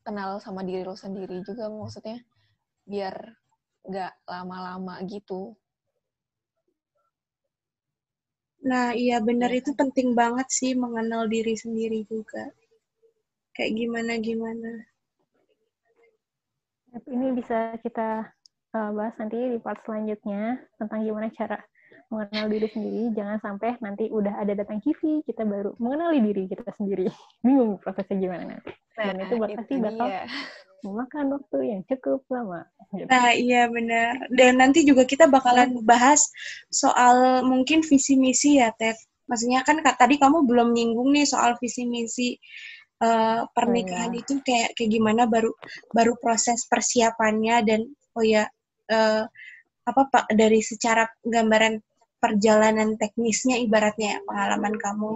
S4: kenal sama diri lo sendiri juga maksudnya biar nggak lama-lama gitu.
S2: Nah, iya benar itu penting banget sih mengenal diri sendiri juga. Kayak gimana-gimana.
S3: Ini bisa kita uh, bahas nanti di part selanjutnya tentang gimana cara mengenal diri sendiri. Jangan sampai nanti udah ada datang Kivi, kita baru mengenali diri kita sendiri. Bingung prosesnya gimana nanti. Dan
S4: Nah,
S3: itu pasti bakal
S4: dia.
S3: memakan waktu yang cukup lama. Gitu.
S2: Nah, iya benar. Dan nanti juga kita bakalan bahas soal mungkin visi misi ya, Tef. Maksudnya kan ka- tadi kamu belum nyinggung nih soal visi misi eh, pernikahan
S3: Oh, iya.
S2: itu kayak kayak gimana baru baru proses persiapannya dan oh ya eh, apa Pak dari secara gambaran perjalanan teknisnya ibaratnya ya, pengalaman kamu.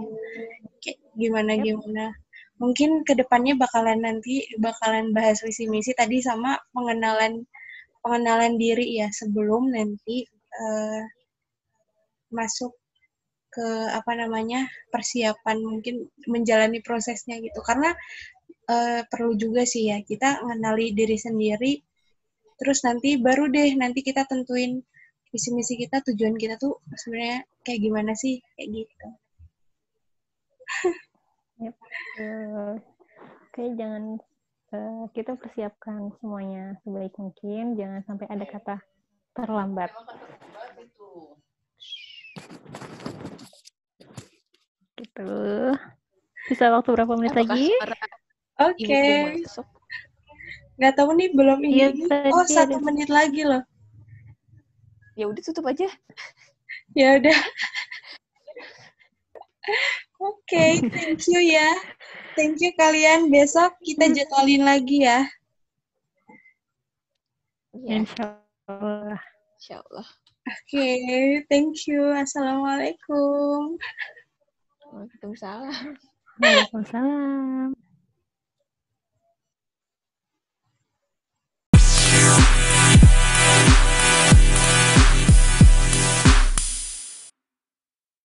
S2: Gimana gimana. Mungkin ke depannya bakalan nanti bakalan bahas visi misi tadi sama pengenalan pengenalan diri ya sebelum nanti eh, masuk ke apa namanya persiapan mungkin menjalani prosesnya gitu. Karena eh, perlu juga sih ya kita mengenali diri sendiri terus nanti baru deh nanti kita tentuin visi misi kita tujuan kita tuh sebenarnya kayak gimana sih kayak gitu
S3: Yep. Oke, jangan eh, kita persiapkan semuanya sebaik mungkin. Jangan sampai ada kata terlambat. Gitu. Bisa waktu berapa menit
S4: Apakah
S3: lagi?
S2: oke
S4: masuk?
S2: Nggak tahu nih belum ini
S3: Iya,
S2: ini.
S3: tadi
S2: oh satu
S3: ada-
S2: menit lagi loh
S4: Ya udah tutup aja.
S2: ya udah oke thank you ya thank you kalian besok kita jadwalin lagi ya
S4: Iya,
S3: Insya Allah.
S4: insya Allah.
S2: oke thank you assalamualaikum
S4: Waalaikumsalam.
S3: Waalaikumsalam.